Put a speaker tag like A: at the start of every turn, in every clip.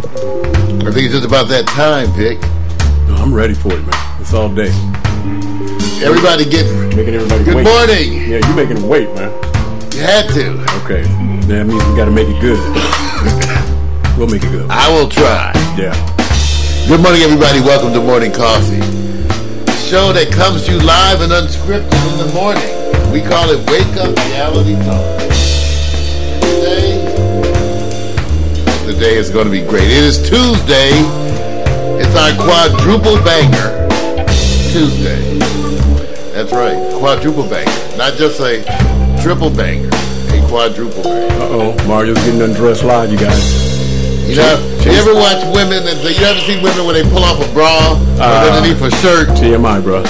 A: I think it's just about that time, Vic.
B: No, I'm ready for it, man. It's all day.
A: Everybody get.
B: Making everybody
A: Good
B: wait.
A: morning.
B: Yeah, you making them wait, man.
A: You had to.
B: Okay. That means we got to make it good. we'll make it good.
A: I will try.
B: Yeah.
A: Good morning, everybody. Welcome to Morning Coffee, the show that comes to you live and unscripted in the morning. We call it Wake Up Reality Talk. Today is going to be great. It is Tuesday. It's our quadruple banger. Tuesday. That's right, quadruple banger. Not just a triple banger, a quadruple banger.
B: Uh-oh. Mario's getting undressed live, you guys.
A: You know, you ever watch women? And you ever see women when they pull off a bra
B: Uh,
A: underneath a shirt?
B: TMI, bro.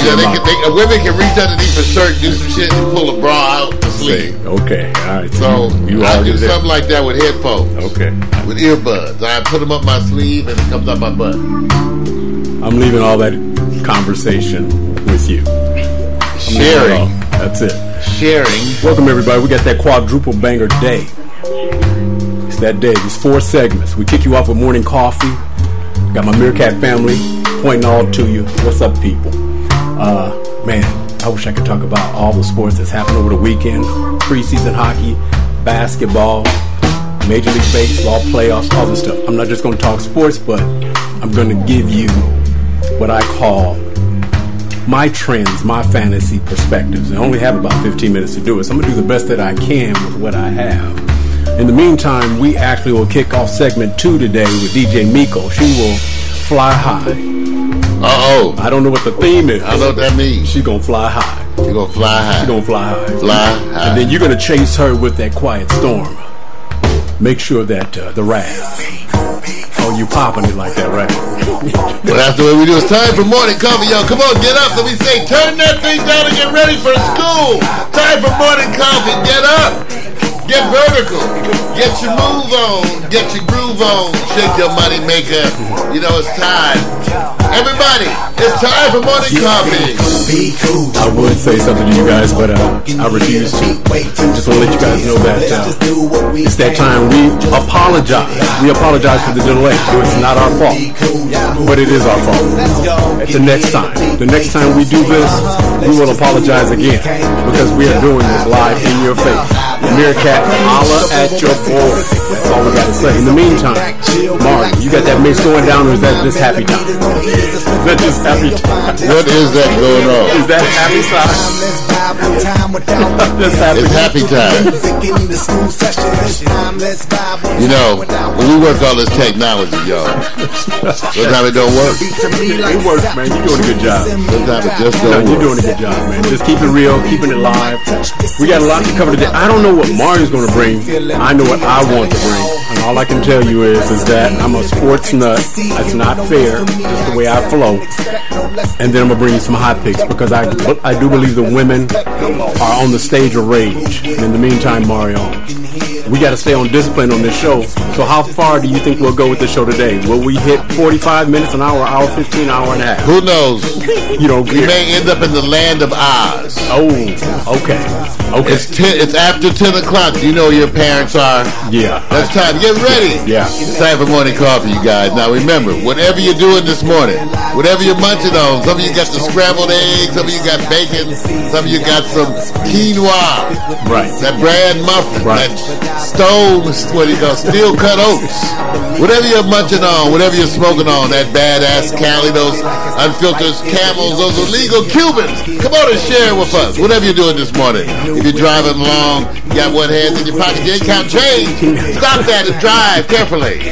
A: Know, they can, they, women can reach underneath a shirt, do some shit, and pull a bra out the sleeve.
B: Okay. All right.
A: So
B: you
A: I do something like that with headphones,
B: Okay.
A: with earbuds. I put them up my sleeve, and it comes out my butt.
B: I'm leaving all that conversation with you. I'm leaving it all.
A: Sharing,
B: That's it.
A: sharing.
B: Welcome, everybody. We got that quadruple banger day. It's that day. It's four segments. We kick you off with morning coffee. Got my Meerkat family pointing all to you. What's up, people? Uh, man, I wish I could talk about all the sports that's happened over the weekend. Preseason hockey, basketball, Major League Baseball, playoffs, all this stuff. I'm not just going to talk sports, but I'm going to give you what I call my trends, my fantasy perspectives. I only have about 15 minutes to do it, so I'm gonna do the best that I can with what I have. In the meantime, we actually will kick off segment two today with DJ Miko. She will fly high.
A: Uh oh,
B: I don't know what the theme is.
A: I know what that means.
B: She gonna fly high.
A: You're gonna fly high.
B: She gonna fly high.
A: Fly high.
B: And then you're gonna chase her with that quiet storm. Make sure that uh, the wrath. Oh, you popping it like that, right?
A: Well, that's the way we do. It's time for morning coffee, y'all. Come on, get up. Then we say, turn that thing down and get ready for school. Time for morning coffee. Get up. Get vertical. Get your move on. Get your groove on. Shake your money maker. You know it's time. Everybody, it's time for morning coffee.
B: I would say something to you guys, but uh, I refuse to. Just want to let you guys know that uh, it's that time we apologize. We apologize for the delay. It's not our fault, but it is our fault. At the next time, the next time we do this, we will apologize again because we are doing this live in your face. Meerkat, holla at your boy. That's all we got to say. In the meantime, Mark, you got that mix going down, or is that just happy time? Is that just happy time?
A: What is that going on?
B: Is that happy time? Happy
A: It's happy time. You know, when we work all this technology, y'all, sometimes it don't work.
B: It works, man. You're doing a good job.
A: Sometimes it just don't
B: you're doing a good job, man. Just keep it real, keeping it live. We got a lot to cover today. I don't know what Mario's going to bring. I know what I want to bring. And all I can tell you is, is that I'm a sports nut. That's not fair. Just the way I flow. And then I'm going to bring you some hot picks because I, I do believe the women are on the stage of rage. And in the meantime, Mario, we got to stay on discipline on this show. So how far do you think we'll go with the show today? Will we hit 45 minutes, an hour, hour 15, hour and a half?
A: Who knows?
B: You don't
A: We may end up in the land of Oz.
B: Oh, okay. Oh, okay.
A: It's ten, it's after ten o'clock. You know where your parents are.
B: Yeah.
A: That's time. Get ready.
B: Yeah.
A: It's time for morning coffee, you guys. Now remember, whatever you're doing this morning, whatever you're munching on, some of you got the scrambled eggs, some of you got bacon, some of you got some quinoa,
B: Right.
A: that bran muffin,
B: Right.
A: that stone, what do you call steel cut oats. Whatever you're munching on, whatever you're smoking on, that badass Cali, those unfiltered camels, those illegal Cubans. Come on and share with us. Whatever you're doing this morning. If you're driving along, you got one hand in your pocket, you ain't count change. Stop that and drive carefully.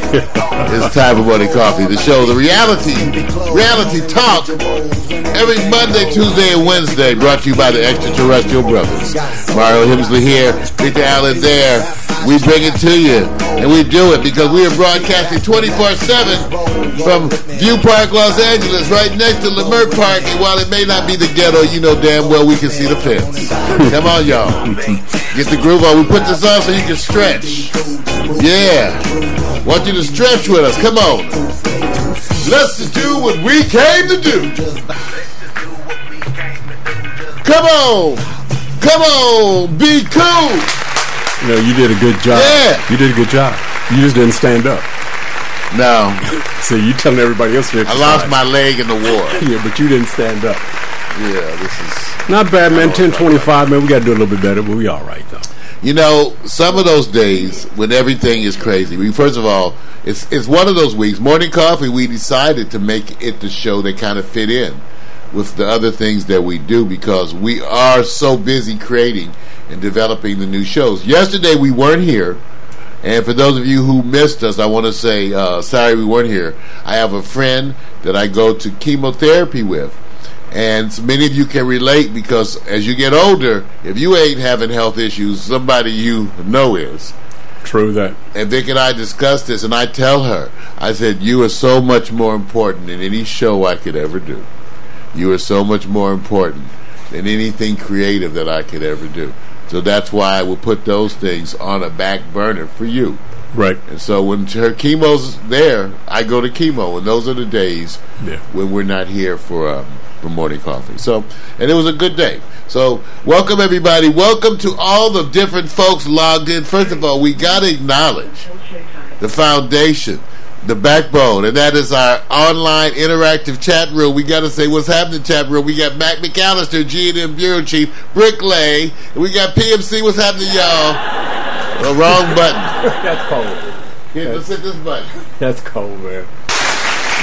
A: It's time for morning coffee, the show, the reality, reality talk. Every Monday, Tuesday, and Wednesday, brought to you by the Extraterrestrial Brothers. Mario Hemsley here, Victor Allen there. We bring it to you, and we do it because we are broadcasting 24-7 from View Park, Los Angeles, right next to Leimert Park. And while it may not be the ghetto, you know damn well we can see the fence. Come on, y'all. Get the groove on. We put this on so you can stretch. Yeah. Want you to stretch with us. Come on. Let's do what we came to do. Come on. Come on. Be cool.
B: You know, you did a good job.
A: Yeah.
B: You did a good job. You just didn't stand up.
A: No.
B: So you telling everybody else to
A: I lost my leg in the war.
B: Yeah, but you didn't stand up.
A: Yeah, this is.
B: Not bad, man. Ten twenty-five, man. We got to do a little bit better, but we all right though.
A: You know, some of those days when everything is crazy. We first of all, it's it's one of those weeks. Morning coffee. We decided to make it the show that kind of fit in with the other things that we do because we are so busy creating and developing the new shows. Yesterday we weren't here. And for those of you who missed us, I want to say uh, sorry we weren't here. I have a friend that I go to chemotherapy with, and many of you can relate because as you get older, if you ain't having health issues, somebody you know is.
B: True that.
A: And Vic and I discussed this, and I tell her, I said, you are so much more important than any show I could ever do. You are so much more important than anything creative that I could ever do. So that's why I will put those things on a back burner for you.
B: Right.
A: And so when her chemo's there, I go to chemo, and those are the days
B: Yeah.
A: when we're not here for um, for morning coffee. So, and it was a good day. So, welcome everybody. Welcome to all the different folks logged in. First of all, we got to acknowledge the foundation, the backbone, and that is our online interactive chat room. We got to say what's happening, chat room. We got Mac McAllister, G&M Bureau Chief, Bricklay, and we got PMC. What's happening, y'all? The wrong button.
B: That's cold.
A: Here, let's hit this button.
B: That's cold, man.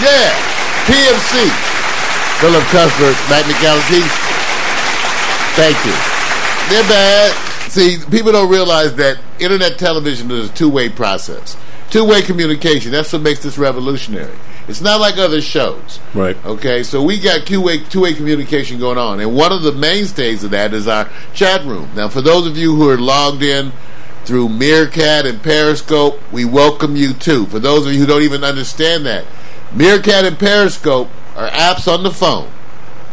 A: Yeah, PMC. Philip Cuthbert, Matt McAllister. Thank you. They're bad. See, people don't realize that internet television is a two-way process. Two-way communication. That's what makes this revolutionary. It's not like other shows.
B: Right.
A: Okay, so we got two-way two-way communication going on, and one of the mainstays of that is our chat room. Now, for those of you who are logged in through Meerkat and Periscope, we welcome you too. For those of you who don't even understand that, Meerkat and Periscope are apps on the phone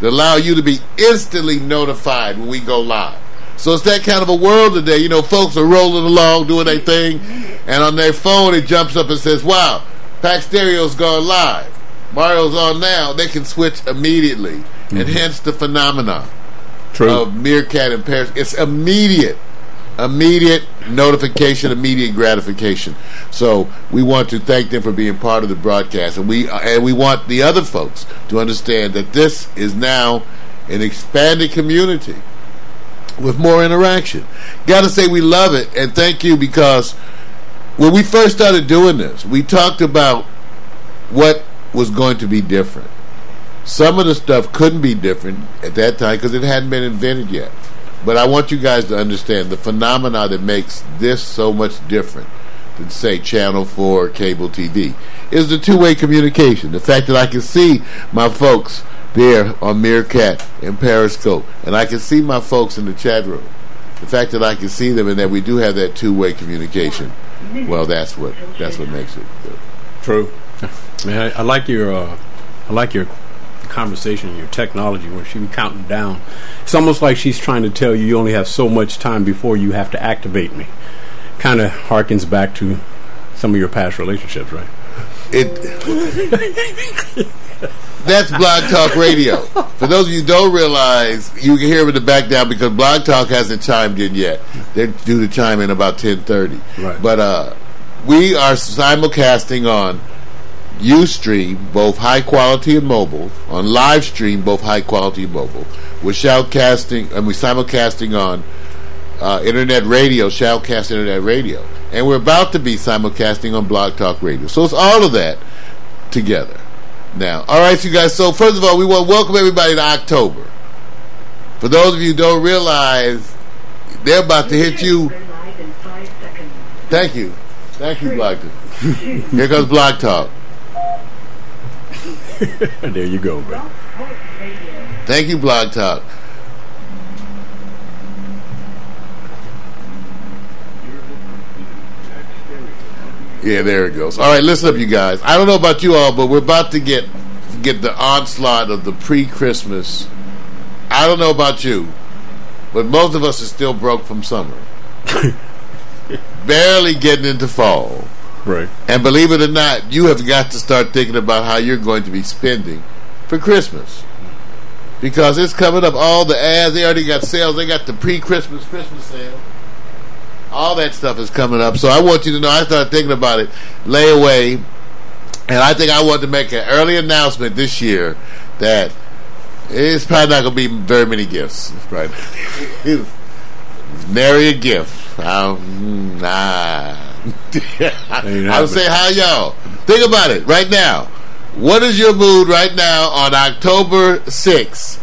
A: that allow you to be instantly notified when we go live. So it's that kind of a world today. You know, folks are rolling along doing their thing, and on their phone it jumps up and says, "Wow, Pax Stereo's gone live. Mario's on now." They can switch immediately, and mm-hmm. hence the phenomenon
B: True.
A: of Meerkat and Paris. It's immediate, immediate notification, immediate gratification. So we want to thank them for being part of the broadcast, and we uh, and we want the other folks to understand that this is now an expanded community with more interaction. Got to say we love it and thank you because when we first started doing this, we talked about what was going to be different. Some of the stuff couldn't be different at that time because it hadn't been invented yet. But I want you guys to understand the phenomena that makes this so much different than, say, Channel 4 cable TV is the two-way communication. The fact that I can see my folks there on Meerkat and Periscope, and I can see my folks in the chat room. The fact that I can see them and that we do have that two-way communication, well, that's what that's what makes it good.
B: True. I, I like your, uh, I like your conversation, your technology, where she be counting down. It's almost like she's trying to tell you you only have so much time before you have to activate me. Kind of harkens back to some of your past relationships, right?
A: It. That's Blog Talk Radio. For those of you who don't realize, you can hear them in the back down because Blog Talk hasn't chimed in yet. They're due to chime in about ten thirty.
B: Right.
A: But uh, we are simulcasting on UStream, both high quality and mobile, on live stream, both high quality and mobile. We're shoutcasting, and we're simulcasting on uh, internet radio, shoutcast internet radio. and we're about to be simulcasting on Blog Talk Radio. So it's all of that together. Now, all right, you guys. So first of all, we want to welcome everybody to October. For those of you who don't realize, they're about to hit you. Thank you, thank you, Blog Talk. Here comes Blog Talk.
B: there you go, man.
A: Thank you, Blog Talk. Yeah, there it goes. All right, listen up, you guys. I don't know about you all, but we're about to get get the onslaught of the pre-Christmas. I don't know about you, but most of us are still broke from summer, barely getting into fall.
B: Right.
A: And believe it or not, you have got to start thinking about how you're going to be spending for Christmas. Because it's coming up. All the ads, they already got sales. They got the pre-Christmas Christmas sale. All that stuff is coming up. So I want you to know, I started thinking about it, lay away. And I think I want to make an early announcement this year that it's probably not going to be very many gifts. Right? Nary a gift. Um, nah. I would say, how y'all? Think about it right now. What is your mood right now on October 6th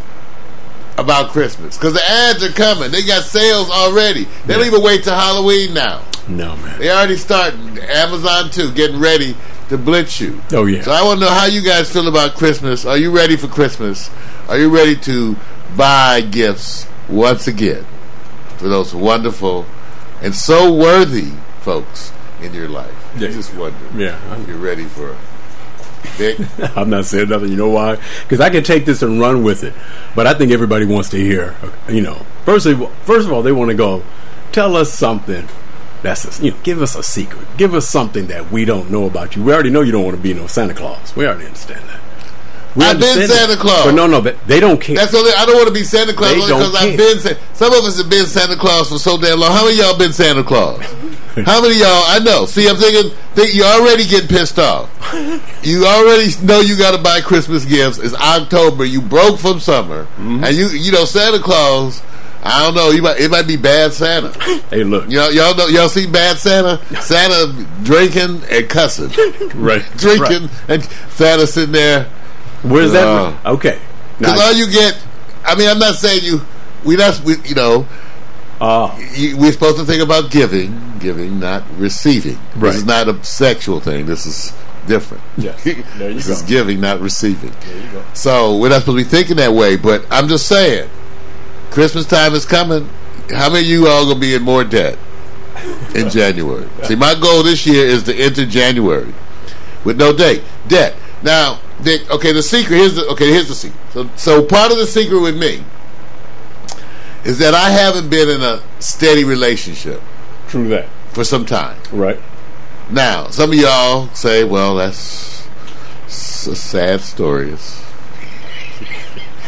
A: about Christmas? Because the ads are coming. They got sales already. They don't even wait till Halloween now.
B: No, man.
A: They already starting. Amazon too, getting ready to blitz you.
B: Oh, yeah.
A: So I want to know how you guys feel about Christmas. Are you ready for Christmas? Are you ready to buy gifts once again for those wonderful and so worthy folks in your life?
B: Yeah.
A: Just wonder.
B: Yeah.
A: if you're ready for.
B: I'm not saying nothing. You know why? Because I can take this and run with it. But I think everybody wants to hear. Uh, you know, first of all, first of all, they want to go. Tell us something. That's a, you know, give us a secret. Give us something that we don't know about you. We already know you don't want to be no Santa Claus. We already understand that. We
A: I've been Santa. Claus.
B: but no, no, they, they don't care.
A: That's only. I don't want to be Santa Claus
B: They
A: only
B: don't
A: because I've been. Some of us have been Santa Claus for so damn long. How many of y'all been Santa Claus? How many of y'all? I know. See, I'm thinking. Think you're already getting pissed off. You already know you got to buy Christmas gifts. It's October. You broke from summer,
B: Mm-hmm.
A: and you you know Santa Claus. I don't know. You might, it might be bad Santa.
B: hey, look,
A: Y'all, y'all know. Y'all see bad Santa? Santa drinking and cussing,
B: right,
A: drinking, and Santa sitting there.
B: Where's
A: Uh,
B: that? Okay,
A: Because all you get, I mean, I'm not saying you. We not, we, you know,
B: uh,
A: we're supposed to think about giving, giving, not receiving.
B: Right.
A: This is not a sexual thing. This is different.
B: Yes. There you
A: this
B: go.
A: is giving, not receiving. So we're not supposed to be thinking that way. But I'm just saying, Christmas time is coming. How many of you all gonna be in more debt in January? See, my goal this year is to enter January with no date debt. Now, Dick, okay, the secret here's the okay. Here's the secret. So, so part of the secret with me is that I haven't been in a steady relationship
B: true that.
A: for some time.
B: Right.
A: Now, some of y'all say, "Well, that's s- a sad story. It's,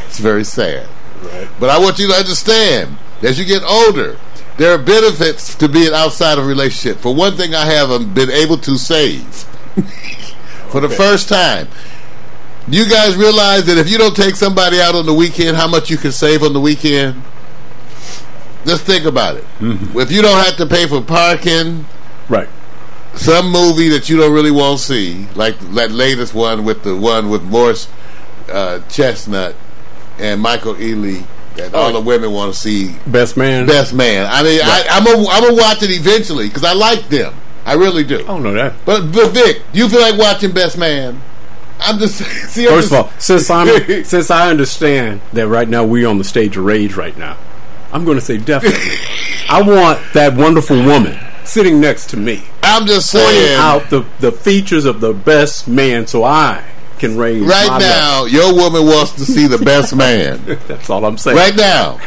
A: it's very sad."
B: Right.
A: But I want you to understand, as you get older, there are benefits to being outside of a relationship. For one thing, I have been able to save for the first time. You guys realize that if you don't take somebody out on the weekend, how much you can save on the weekend? Just think about it. If you don't have to pay for parking,
B: Right.
A: some movie that you don't really want to see, like that latest one with the one with Morris uh, Chestnut and Michael Ealy, that all the women want to see.
B: Best man.
A: Best Man. I mean, I, I'm gonna I'm gonna watch it eventually because I like them. I really do.
B: I don't know that.
A: But, but Vic, do you feel like watching Best Man? I'm just see. I'm
B: First of all, since I'm since I understand that right now we're on the stage of rage right now, I'm going to say definitely. I want that wonderful woman sitting next to me,
A: I'm just saying.
B: out the the features of the best man, so I can raise
A: Right now, your woman wants to see the best man.
B: That's all I'm saying.
A: right now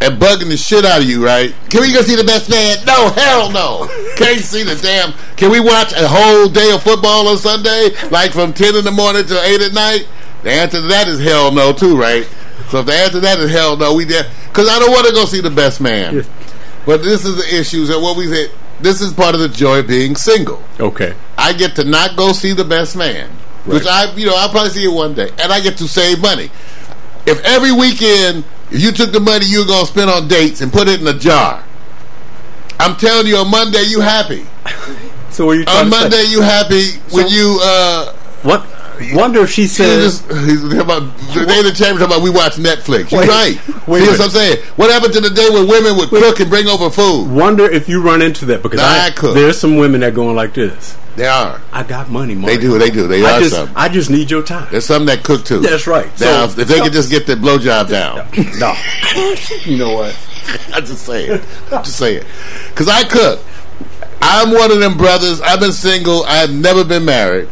A: and bugging the shit out of you, right? Can we go see the best man? No, hell no. Can't see the damn. Can we watch a whole day of football on Sunday, like from ten in the morning till eight at night? The answer to that is hell no, too, right? So if the answer to that is hell no, we did because I don't want to go see the best man. But this is the issues and what we said. This is part of the joy of being single.
B: Okay.
A: I get to not go see the best man, which I, you know, I'll probably see it one day, and I get to save money. If every weekend if you took the money you were gonna spend on dates and put it in a jar, I'm telling you, on Monday you happy.
B: So are you
A: On Monday you happy when
B: So-
A: you uh.
B: What? Wonder if she says.
A: just, he's talking about the day the chamber talking about we watch Netflix. You're
B: Wait,
A: right.
B: wait
A: See what I'm saying? What happened to the day when women would cook and bring over food?
B: Wonder if you run into that because
A: Nah,
B: I,
A: I could.
B: there's some women that going like this.
A: They are.
B: I got money, Mario.
A: They do. They do. They
B: I
A: are
B: just,
A: some.
B: I just need your time.
A: There's some that cook too.
B: That's right.
A: Now,
B: So-
A: if they could just get their blowjob down.
B: no, you know what?
A: I'm just saying. I'm just saying. Because I cook. I'm one of them brothers. I've been single. I've never been married.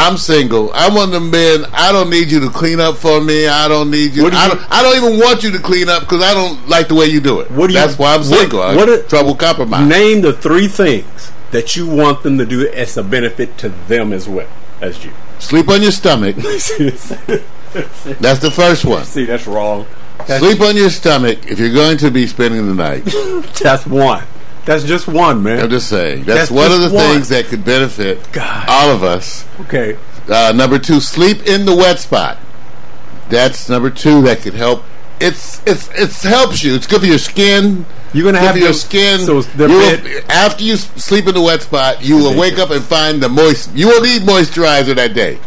A: I'm single. I'm one of them men. I don't need you to clean up for me. I don't need you.
B: What do
A: I, don't, I don't even want you to clean up because I don't like the way you do it.
B: What do you?
A: That's why I'm
B: what-
A: single.
B: What,
A: have
B: are-
A: trouble compromise.
B: Name the three things that you want them to do as a benefit to them as well as you.
A: Sleep on your stomach. That's the first one.
B: See, that's wrong. That's,
A: Sleep on your stomach if you're going to be spending the night.
B: that's one. That's just one, man.
A: I'm just saying. That's,
B: That's
A: one of the
B: one.
A: things that could benefit
B: God.
A: all of us.
B: okay.
A: Uh, number two, sleep in the wet spot. That's number two that could help. It's it's it helps you. It's good for your skin.
B: You're gonna have
A: your skin.
B: so
A: will, after you sleep in the wet spot, you will wake up and find the moist. You will need moisturizer that day.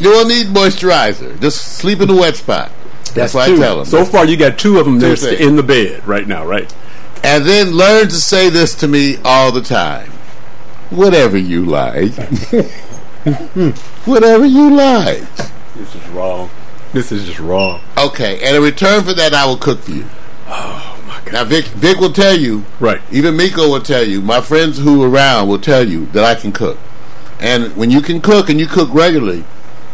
A: You will need moisturizer. Just sleep in the wet spot. That's, what
B: two.
A: I tell them.
B: So far, you got two of them there in the bed right now, right?
A: And then learn to say this to me all the time. Whatever you like. Whatever you like.
B: This is wrong. This is just wrong.
A: Okay, and in return for that, I will cook for you.
B: Oh my god.
A: Now, Vic, Vic will tell you,
B: Right.
A: Even Miko will tell you. My friends who are around will tell you that I can cook. And when you can cook and you cook regularly,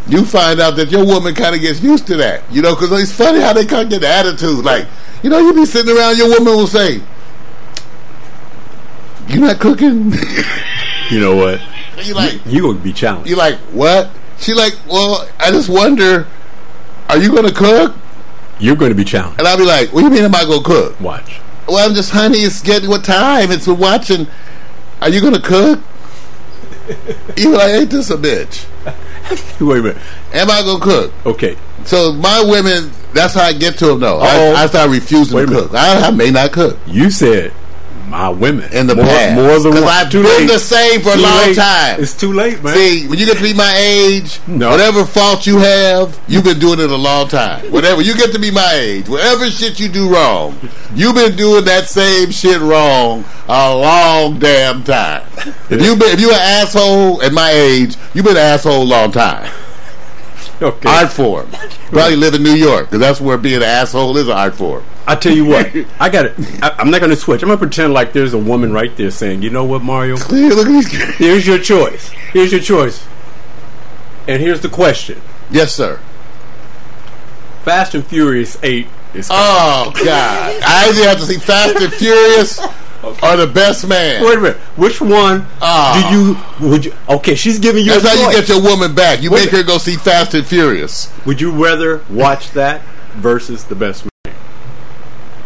A: you find out that your woman kind of gets used to that. You know, because it's funny how they kind of get the attitude. Like, you know, you be sitting around, your woman will say, "You not cooking?"
B: You know what?
A: you like,
B: You gonna be challenged.
A: you like what? She like, well, I just wonder, are you going to cook?
B: You're going to be challenged.
A: And I'll be like, what do you mean am I to cook?
B: Watch.
A: Well, I'm just, honey, it's getting what time? It's we're watching. Are you going to cook? You like, ain't this a bitch?
B: Wait a minute.
A: Am I going to cook?
B: Okay.
A: So my women, that's how I get to them, though.
B: Uh-oh.
A: I, I start refusing
B: Wait
A: to cook. I, I may not cook
B: You said my women
A: in the
B: more,
A: past.
B: More than one.
A: I've
B: Too
A: been
B: late.
A: the same for a long
B: late.
A: time.
B: It's too late, man.
A: See, when you get to be my age,
B: No.
A: whatever fault you have, you've been doing it a long time. Whatever you get to be my age, whatever shit you do wrong, you've been doing that same shit wrong a long damn time. If you been if you an asshole at my age, you've been an asshole a long time.
B: okay.
A: Art form. Probably live in New York because that's where being an asshole is an art form.
B: I tell you what, I got it. I'm not going to switch. I'm going to pretend like there's a woman right there saying, "You know what, Mario?
A: Clear, look at these.
B: Here's your choice. Here's your choice." And here's the question:
A: Yes, sir.
B: Fast and Furious Eight is.
A: Oh God! I either have to see Fast and Furious or The Best Man.
B: Wait a minute. Which one
A: Ah.
B: do you would you? Okay, she's giving you.
A: That's
B: a
A: how you get your woman back. You
B: Wait
A: make her go see Fast and Furious.
B: Would you rather watch that versus the best man?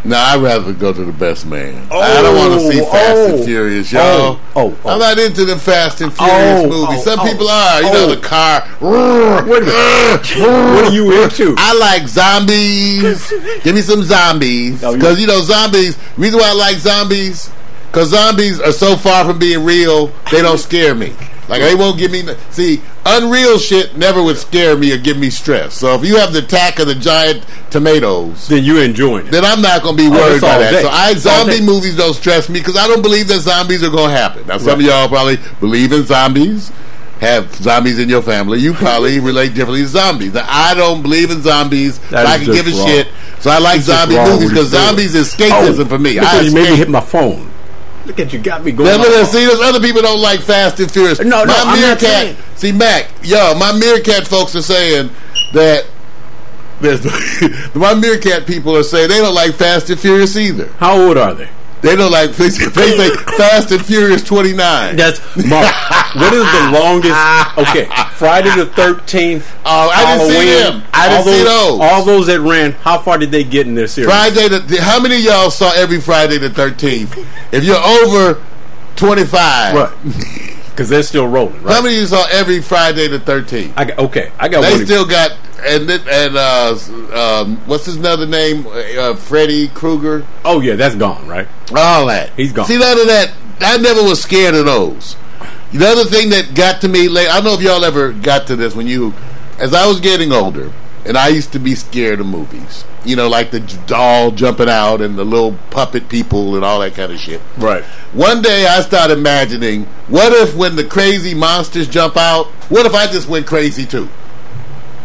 A: No, I'd rather go to the best man. I don't oh, want to see
B: Oh,
A: Fast
B: oh,
A: and Furious, y'all.
B: oh, oh, oh.
A: I'm not into the Fast and Furious
B: Oh,
A: movies.
B: oh,
A: Some
B: oh,
A: people are. You know,
B: oh.
A: the car.
B: Wait a minute. what are you into?
A: I like zombies. Give me some zombies.
B: Oh,
A: Because, you know, zombies, reason why I like zombies, because zombies are so far from being real, they don't scare me. Like, they won't give me... See, unreal shit never would scare me or give me stress. So if you have the attack of the giant tomatoes...
B: Then you're enjoying it.
A: then I'm not going to be
B: Oh,
A: worried
B: it's
A: by that.
B: day.
A: So I zombie movies don't stress me because I don't believe that zombies are going to happen. Now some of y'all probably believe in zombies, have zombies in your family. You probably relate differently to zombies. Now, I don't believe in zombies. I can give a
B: wrong.
A: shit. So I like
B: It's
A: zombie movies because zombies is escapism
B: Oh,
A: for me. I
B: you made me hit my phone. Look at you, got me going.
A: Now, look see, those other people don't like Fast and Furious.
B: No, no,
A: my
B: I'm not
A: meerkat.
B: saying.
A: See, Mac, yo, my meerkat folks are saying that. There's, my meerkat people are saying they don't like Fast and Furious either.
B: How old are they?
A: They don't like they say, Fast and Furious 29.
B: That's Mark. what is the longest? Okay, Friday the Thirteenth.
A: Oh, I didn't see them. I didn't
B: all
A: see
B: those,
A: those.
B: All those that ran. How far did they get in their series?
A: Friday the how many of y'all saw every Friday the 13th? If you're over 25,
B: Right. Because they're still rolling. Right.
A: how many of you saw every Friday the 13th?
B: I got, okay, I got
A: They still got and then, and uh, um, what's his other name? Uh, Freddy Krueger.
B: Oh yeah, that's gone, right?
A: All that.
B: He's gone.
A: See none of that. I never was scared of those. The other thing that got to me late. I don't know if y'all ever got to this when you, as I was getting older, and I used to be scared of movies. You know, like the doll jumping out and the little puppet people and all that kind of shit.
B: Right.
A: One day I started imagining, what if when the crazy monsters jump out, what if I just went crazy too?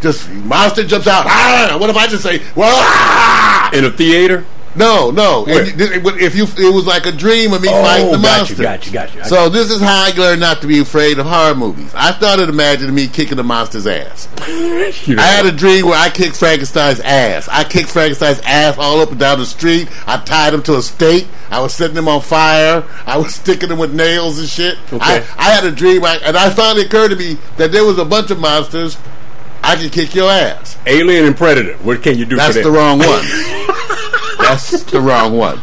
A: Just monster jumps out. Ah! What if I just say, well, ah!
B: In a theater.
A: No, no. You- if you, it was like a dream of me
B: Oh,
A: fighting the
B: got
A: monster.
B: you, got you, got you.
A: So this is how I learned not to be afraid of horror movies. I started imagining me kicking the monster's ass.
B: You know,
A: I had a dream where I kicked Frankenstein's ass. I kicked Frankenstein's ass all up and down the street. I tied him to a stake. I was setting him on fire. I was sticking him with nails and shit.
B: Okay.
A: I, I had a dream, where I- and I finally occurred to me that there was a bunch of monsters. I can kick your ass.
B: Alien and Predator. What can you do
A: That's the wrong one. That's the wrong one.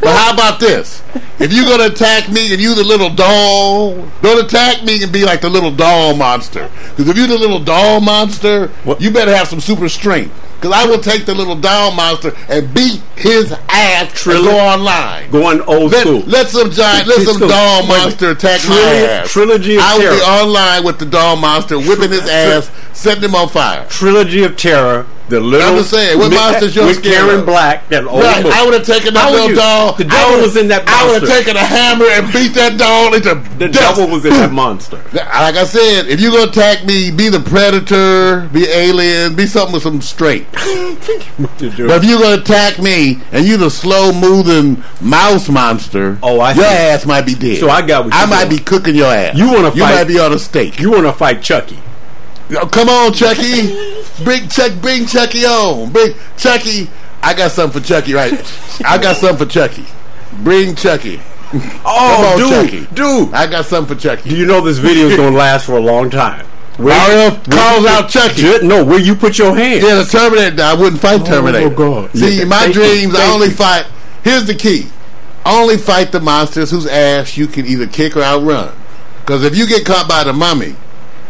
A: But how about this? If you're gonna attack me and you the little doll, don't attack me and be like the little doll monster. Because if you're the little doll monster,
B: What?
A: you better have some super strength. Because I will take the little doll monster and beat his ass and go online.
B: Going old
A: Let,
B: school.
A: let some giant, let some doll
B: Wait a minute.
A: monster attack my ass.
B: Trilogy of
A: I will be online with the doll monster, whipping his ass, setting him on fire.
B: Trilogy of Terror. The little.
A: I'm just saying, what
B: Mi-
A: monsters you're
B: with Karen? Black. That old
A: Right. I would have taken that little
B: you-
A: doll.
B: the devil was in that Monster.
A: I would have taken a hammer and beat that doll into
B: The
A: dust.
B: devil was in that monster.
A: Like I said, if you're gonna attack me, be the predator, be alien, be something with some
B: To.
A: But if you're gonna attack me and you're the slow moving mouse monster,
B: Oh, I
A: your
B: see.
A: ass might be dead.
B: So I got what
A: I might
B: doing.
A: be cooking your ass.
B: You wanna fight You
A: might be on a stake.
B: you want to fight Chucky?
A: Come on, Chucky. bring Chuck, bring Chucky on. Bring Chucky. I got something for Chucky, right? I got something for Chucky. Bring Chucky.
B: Oh,
A: on,
B: dude,
A: Chucky.
B: dude.
A: I got something for Chucky.
B: Do you know this video is going to last for a long time?
A: Mario
B: where
A: calls out Chucky.
B: No, where you put your hand.
A: Yeah, the Terminator. I wouldn't fight oh, Terminator.
B: Oh, God.
A: See,
B: Yeah,
A: my
B: thank you,
A: dreams, I only
B: you.
A: fight. Here's the key: only fight the monsters whose ass you can either kick or outrun. Because if you get caught by the mummy,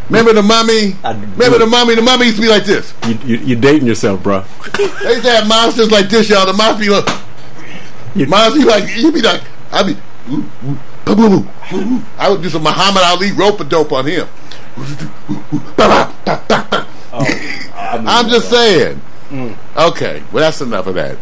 A: remember the mummy?
B: I-
A: Remember the mummy? The mummy used to be like this.
B: You, you, you're dating yourself, bro.
A: They used to have monsters like this, y'all. The monster be like,
B: You-
A: monster be like, you be like, I'd be, ooh, ooh, ooh. I would do some Muhammad Ali rope a dope on him. I'm just saying. Okay, well that's enough of that.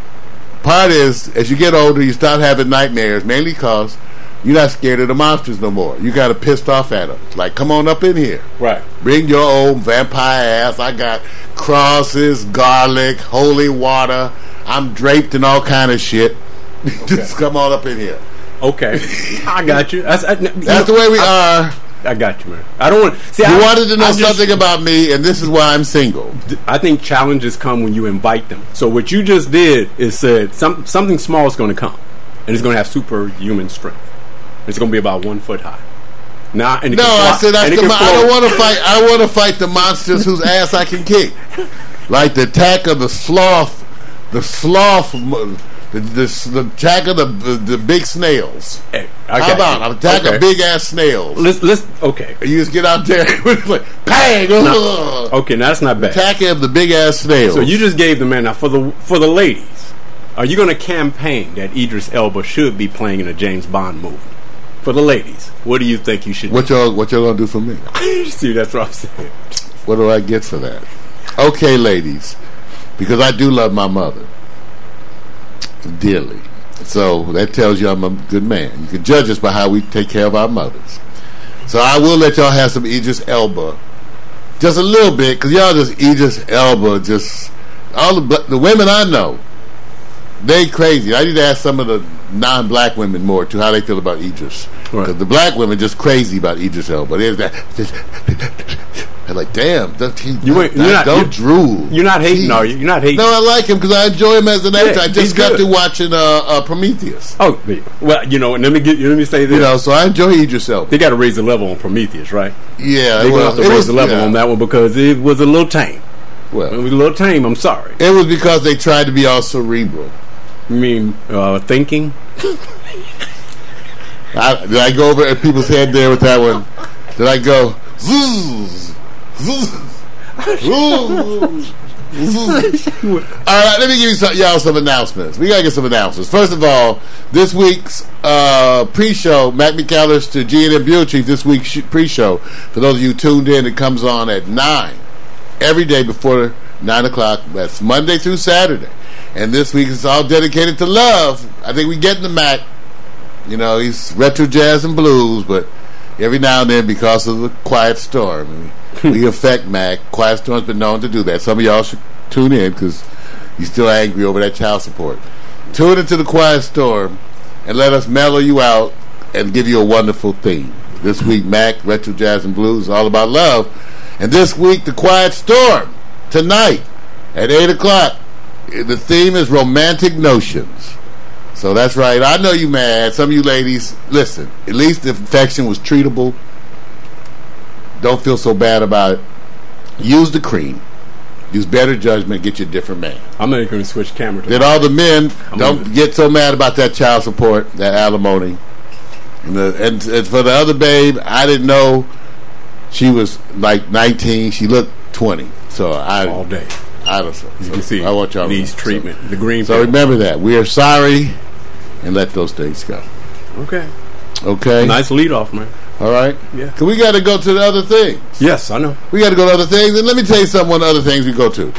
A: Part is, as you get older, you start having nightmares, mainly because you're not scared of the monsters no more. You got to pissed off at them. Like, come on up in here.
B: Right.
A: Bring your old vampire ass. I got crosses, garlic, holy water. I'm draped in all kind of shit. Just come on up in here.
B: Okay. I got you. That's, I, you
A: That's
B: know,
A: the way we
B: I,
A: are.
B: I got you, man. I don't want. See,
A: You
B: I,
A: wanted to know
B: I just-
A: something about me, and this is why I'm single.
B: I think challenges come when you invite them. So what you just did is said some, something small is going to come, and it's going to have superhuman strength. It's going to be about one foot high. Now, and
A: No, I said that's
B: and it
A: the.
B: can
A: Mo- I don't want to fight. I want to fight the monsters whose ass I can kick, like the attack of the sloth, the sloth, the the, the attack of the, the the big snails.
B: Hey, I
A: How about
B: you.
A: an attack
B: Okay.
A: big ass snails?
B: Let's let's okay.
A: You just get out there with like bang. ugh.
B: Okay, now that's not bad.
A: Attack of the big ass snails.
B: So you just gave the man now for the for the ladies. Are you going to campaign that Idris Elba should be playing in a James Bond movie? For the ladies, what do you think you should
A: what y'all what y'all gonna do for me?
B: do? See, that's what I'm saying.
A: What do I get for that? Okay, ladies, because I do love my mother dearly. So that tells you I'm a good man. You can judge us by how we take care of our mothers. So I will let y'all have some Idris Elba, just a little bit, because y'all just Idris Elba, just all the the women I know, they crazy. I need to ask some of the non-black women more too how they feel about Idris,
B: Right.
A: the black women just crazy about Idris Elba. There's that. They're like, damn, don't, he,
B: You ain't- you're not-
A: don't
B: you-
A: drool.
B: You're not hating,
A: Jeez.
B: are you? You're not hating.
A: No, I like him because I enjoy him as an actor.
B: Yeah,
A: I just got
B: good.
A: to watching uh, uh, Prometheus.
B: Oh, well, you know, let me get let me say this.
A: You know, so I enjoy Idris Elba.
B: they got to raise the level on Prometheus, right?
A: Yeah,
B: They to have to raise
A: was
B: the level
A: yeah.
B: on that one because it was a little tame.
A: Well, it
B: was a little tame. I'm sorry.
A: it was because they tried to be all cerebral.
B: I mean, uh, thinking.
A: I, did I go over at people's head there with that one? Did I go? Zzz. All right, let me give you some, y'all some announcements. We gotta get some announcements. First of all, this week's uh, pre-show, Mac McAllister, G&M Buick this week's pre-show, for those of you tuned in, it comes on at 9 every day before 9 o'clock. That's Monday through Saturday. And this week is all dedicated to love. I think we get in the Mac. You know, he's retro jazz and blues, but every now and then, because of the quiet storm, we, we affect Mac. Quiet storm's been known to do that. Some of y'all should tune in because you're still angry over that child support. Tune into the quiet storm and let us mellow you out and give you a wonderful theme. This week, Mac, Retro Jazz and Blues is all about love. And this week, the quiet storm, tonight at 8 o'clock. The theme is romantic notions. So that's right. I know you mad. Some of you ladies, listen. At least the infection was treatable. Don't feel so bad about it. Use the cream. Use better judgment. Get you a different man.
B: I'm not even going to switch camera. To
A: Then all the men
B: I'm
A: don't
B: gonna-
A: get so mad about that child support, that alimony. And, the, and, and for the other babe, I didn't know she was like 19. She looked 20. So I
B: all day.
A: I don't
B: As you can see,
A: I want y'all
B: needs treatment. the green.
A: So
B: pill.
A: remember that we are sorry, and let those things go.
B: okay.
A: Okay.
B: Nice lead off, man.
A: All right.
B: Yeah.
A: 'Cause we got to go to the other things.
B: Yes, I know.
A: We got to go to other things, and let me tell you some one of the other things we go to.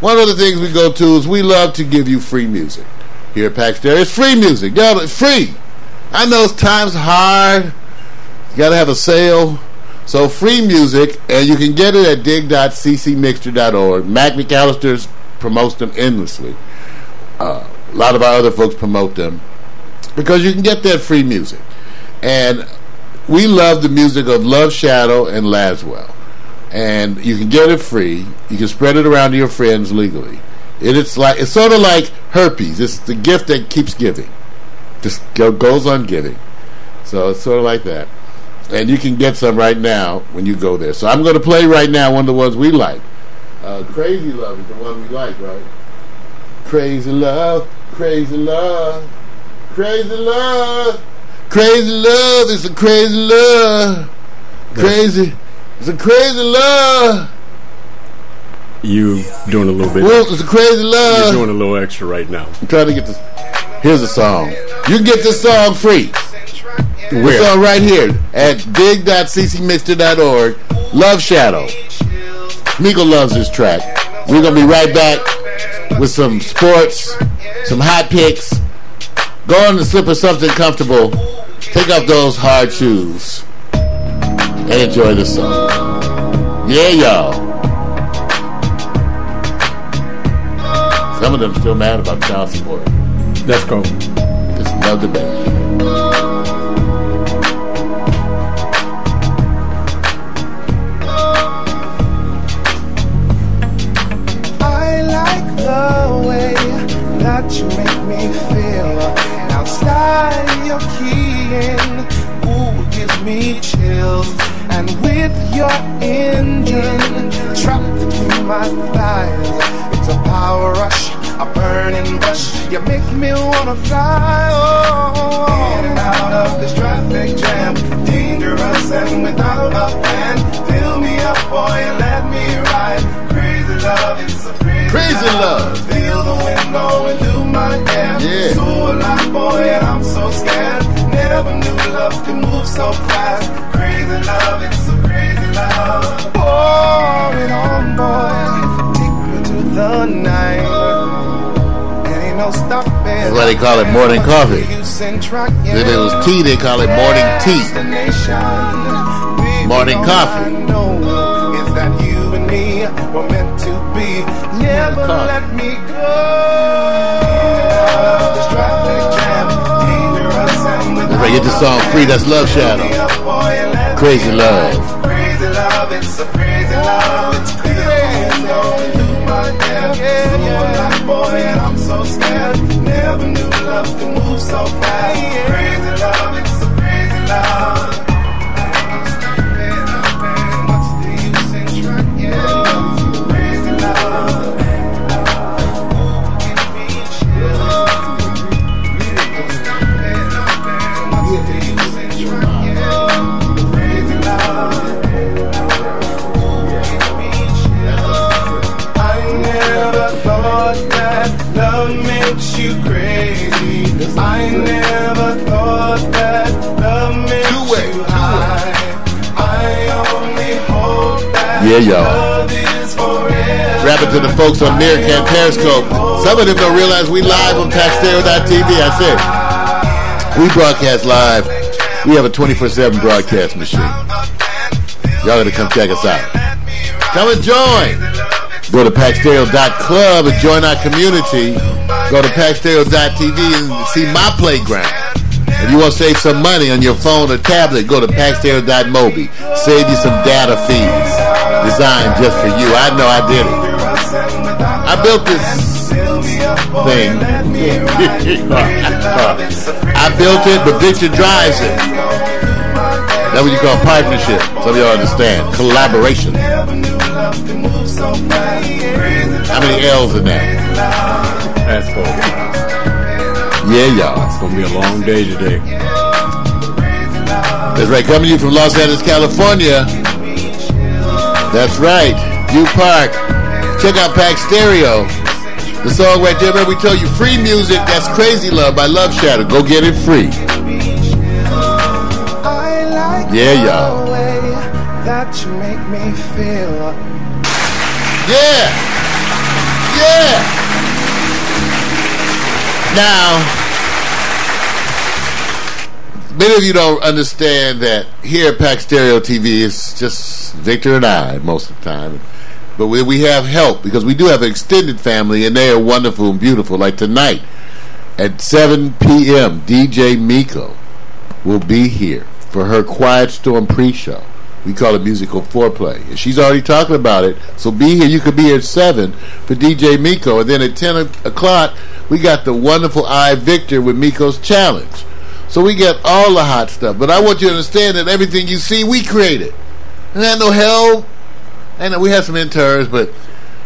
A: One of the things we go to is we love to give you free music here at Pax Stereo. It's free music, yeah, it's free. I know it's times hard. You got to have a sale. So free music, and you can get it at dig.ccmixter.org. Mac McAllister's promotes them endlessly. Uh, a lot of our other folks promote them because you can get that free music. And we love the music of Love Shadow and Laswell. And you can get it free. You can spread it around to your friends legally. It, it's like it's sort of like herpes. It's the gift that keeps giving. Just go, goes on giving. So it's sort of like that. And you can get some right now when you go there. So I'm going to play right now one of the ones we like. Uh, Crazy Love is the one we like, right? Crazy Love, Crazy Love, Crazy Love, Crazy Love, it's a crazy love. Crazy, it's a crazy love.
B: You doing a little bit.
A: Whoop, it's a crazy
B: You're
A: love.
B: doing a little extra right now.
A: I'm trying to get this. Here's a song. You can get this song free. This
B: Where?
A: song right here at dig.ccmixter.org. Love Shadow. Miko loves this track. We're going to be right back with some sports, some hot picks. Go on and slip of something comfortable. Take off those hard shoes. And enjoy the song. Yeah, y'all. Some of them still mad about child support.
B: Let's go.
A: Just love the baby.
C: I like the way that you make me feel. Now slide your key in, ooh, gives me chills. And with your engine trapped between my thighs, it's a power rush, a burning rush. You make me wanna fly. Oh, in and out of this traffic jam, dangerous and without a plan. Fill me up, boy, and let me ride. Crazy love, it's a crazy,
A: Crazy love.
C: Feel the wind blowing through my.
A: Yeah.
C: So alive, boy, and I'm so scared. Never knew love could move so fast. Crazy love, it's a crazy love. Pour it on, boy. Take me to the night. And ain't no stopping.
A: That's why they call it morning coffee. If it was tea, they call it morning tea. Morning coffee.
C: I know is that you and me were meant to be. Never
A: coffee.
C: let me go.
A: Get this song free. That's Love Shadow. Crazy love.
C: Crazy love, it's a crazy love. It's crazy love. Boy, and I'm so scared. Never knew love could move so fast. Crazy love, it's a crazy love. that love makes you crazy. I never thought that love makes do you high. I only hope that
A: yeah, y'all. Rapping to the folks on Meerkat Periscope. Some of them don't realize we live on packstereo.tv. That's it. we broadcast live. We have a 24-7 broadcast machine. Y'all gotta come check us out. Come and join. Go to packstereo.club and join our community. Go to packstereo.tv and see my playground. If you want to save some money on your phone or tablet, go to packstereo.mobi. Save you some data fees. Designed just for you. I know I did it. I built this thing. I built it, but Victor drives it. That's what you call partnership. Some of y'all understand. Collaboration. How many L's in that?
B: That's cool.
A: Yeah, y'all.
B: It's gonna be a long day today.
A: That's right. Coming to you from Los Angeles, California. That's right. U Park. Check out Pax Stereo. The song right there, remember we tell you free music. That's Crazy Love by Love Shadow. Go get it free. Yeah, y'all.
C: That you make me feel.
A: Yeah. Yeah. Now, many of you don't understand that here at Pax Stereo TV it's just Victor and I most of the time. But we, we have help because we do have an extended family and they are wonderful and beautiful. Like tonight at 7 p.m., DJ Miko will be here for her Quiet Storm pre-show. We call it musical foreplay. And she's already talking about it. So be here. You could be here at 7 for DJ Miko. And then at 10 o'clock, we got the wonderful I Victor with Miko's Challenge. So we get all the hot stuff. But I want you to understand that everything you see, we created. And had no help. And we had some interns, but,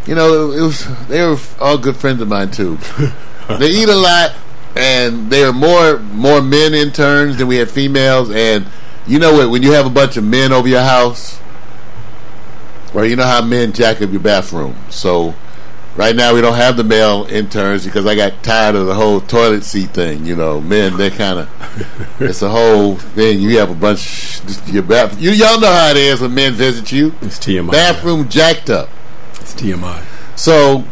A: you know, it was they were all good friends of mine, too. they eat a lot, and there are more more men interns than we had females. And you know what? When you have a bunch of men over your house, or you know how men jack up your bathroom. So right now we don't have the male interns because I got tired of the whole toilet seat thing. You know, men they kind of it's a whole thing. You have a bunch your bath. You y'all know how it is when men visit you.
B: It's TMI.
A: Bathroom jacked up.
B: It's TMI.
A: So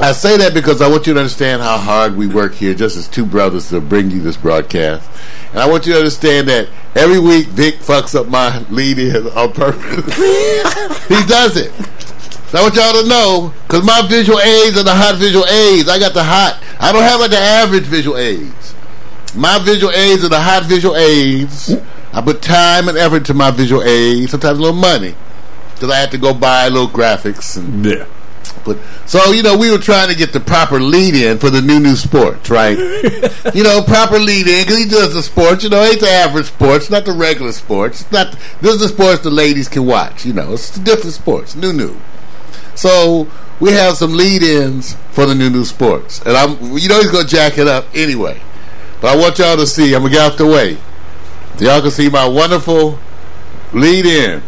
A: I say that because I want you to understand how hard we work here, just as two brothers to bring you this broadcast. And I want you to understand that every week Vic fucks up my lead in on purpose. he does it. So I want y'all to know, because my visual aids are the hot visual aids. I got the hot. I don't have like the average visual aids. My visual aids are the hot visual aids. I put time and effort to my visual aids, sometimes a little money, because I had to go buy little graphics and
B: Yeah.
A: But so you know, we were trying to get the proper lead in for the new new sports, right? you know, proper lead in because he does the sports. You know, ain't the average sports, not the regular sports. It's not this is the sports the ladies can watch. You know, it's different sports, new new. So we have some lead ins for the new new sports, and I'm you know he's gonna jack it up anyway. But I want y'all to see. I'm gonna get out the way. So y'all can see my wonderful lead in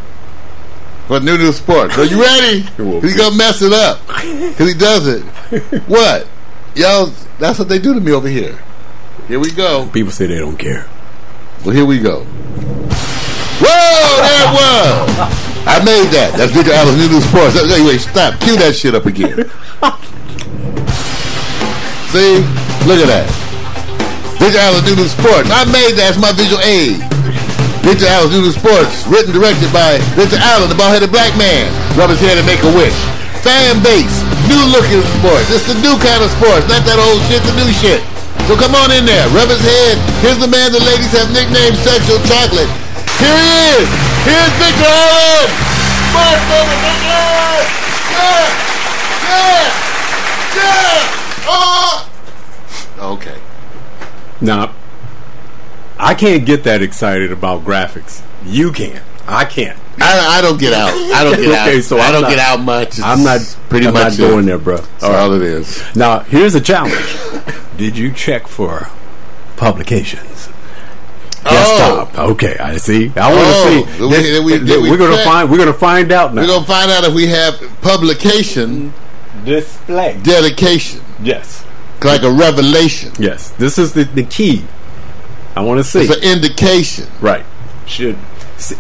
A: for new new sports. Are you ready? He's gonna mess it up because he does it. what? Y'all, that's what they do to me over here. Here we go.
B: People say they don't care.
A: Well, here we go. Whoa, there it was. I made that. That's Victor Allen's new new sports. Wait, stop. Cue that shit up again. See? Look at that. Victor Allen's new new sports. I made that. It's my visual aid. Victor Allen's new sports. Written, directed by Victor Allen, the bald-headed black man. Rub his head and make a wish. Fan base. New looking sports. It's the new kind of sports. Not that old shit, the new shit. So come on in there. Rub his head. Here's the man the ladies have nicknamed Sexual Chocolate. Here he is. Here's Victor Allen. Mark over Victor. Yeah. Yeah. Yeah. Oh. Okay.
B: Now, I can't get that excited about graphics. You can. I can't.
A: I, I don't get out. I don't get
B: Okay,
A: out.
B: so
A: I
B: I'm
A: don't
B: not-
A: get out much. It's
B: I'm not
A: pretty
B: I'm
A: much
B: not going there, bro.
A: That's all it is.
B: Now, here's a challenge. Did you check for publications? Oh. Desktop. Okay, I see. I want to
A: Oh,
B: see.
A: we- did we- did we
B: are gonna
A: check?
B: find. We're gonna find out now.
A: We're gonna find out if we have publication
B: display.
A: dedication,
B: Yes.
A: like a revelation.
B: Yes. This is the, the key. I want to see.
A: It's an indication.
B: right. Should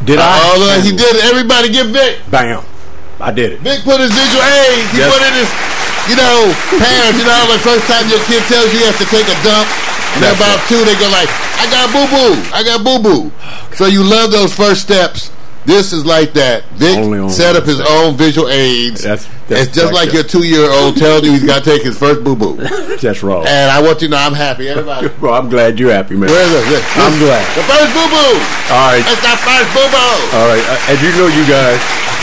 B: did
A: Uh,
B: I?
A: oh, look, he did it. Everybody get Vic.
B: Bam. I did it.
A: Vic put his visual aids. He
B: Yes.
A: put in his, you know, parents. You know, the first time your kid tells you you have to take a dump, and
B: That's
A: about
B: right.
A: two, they go like, "I got boo boo, I got boo boo." So you love those first steps. This is like that. Vic set up his own visual aids.
B: That's- that's
A: it's just
B: like
A: your two year old telling you he's got to take his first boo boo.
B: That's wrong.
A: And I want you to know I'm happy. Everybody,
B: Bro, I'm glad you're happy, man.
A: where's it? This-
B: I'm glad.
A: The first boo boo.
B: All right.
A: It's the first boo boo.
B: All right, uh, as you know, you guys,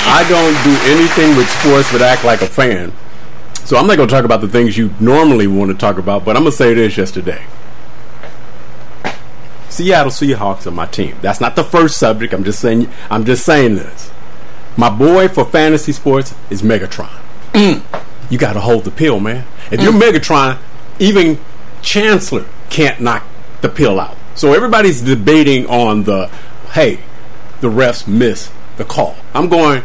B: I don't do anything with sports but act like a fan. So I'm not going to talk about the things you normally want to talk about, but I'm going to say this yesterday. Seattle Seahawks are my team. That's not the first subject. I'm just saying. I'm just saying this. My boy for fantasy sports is Megatron. You got to hold the pill, man. If you're mm. Megatron, even Chancellor can't knock the pill out. So everybody's debating on the, hey, the refs miss the call. I'm going,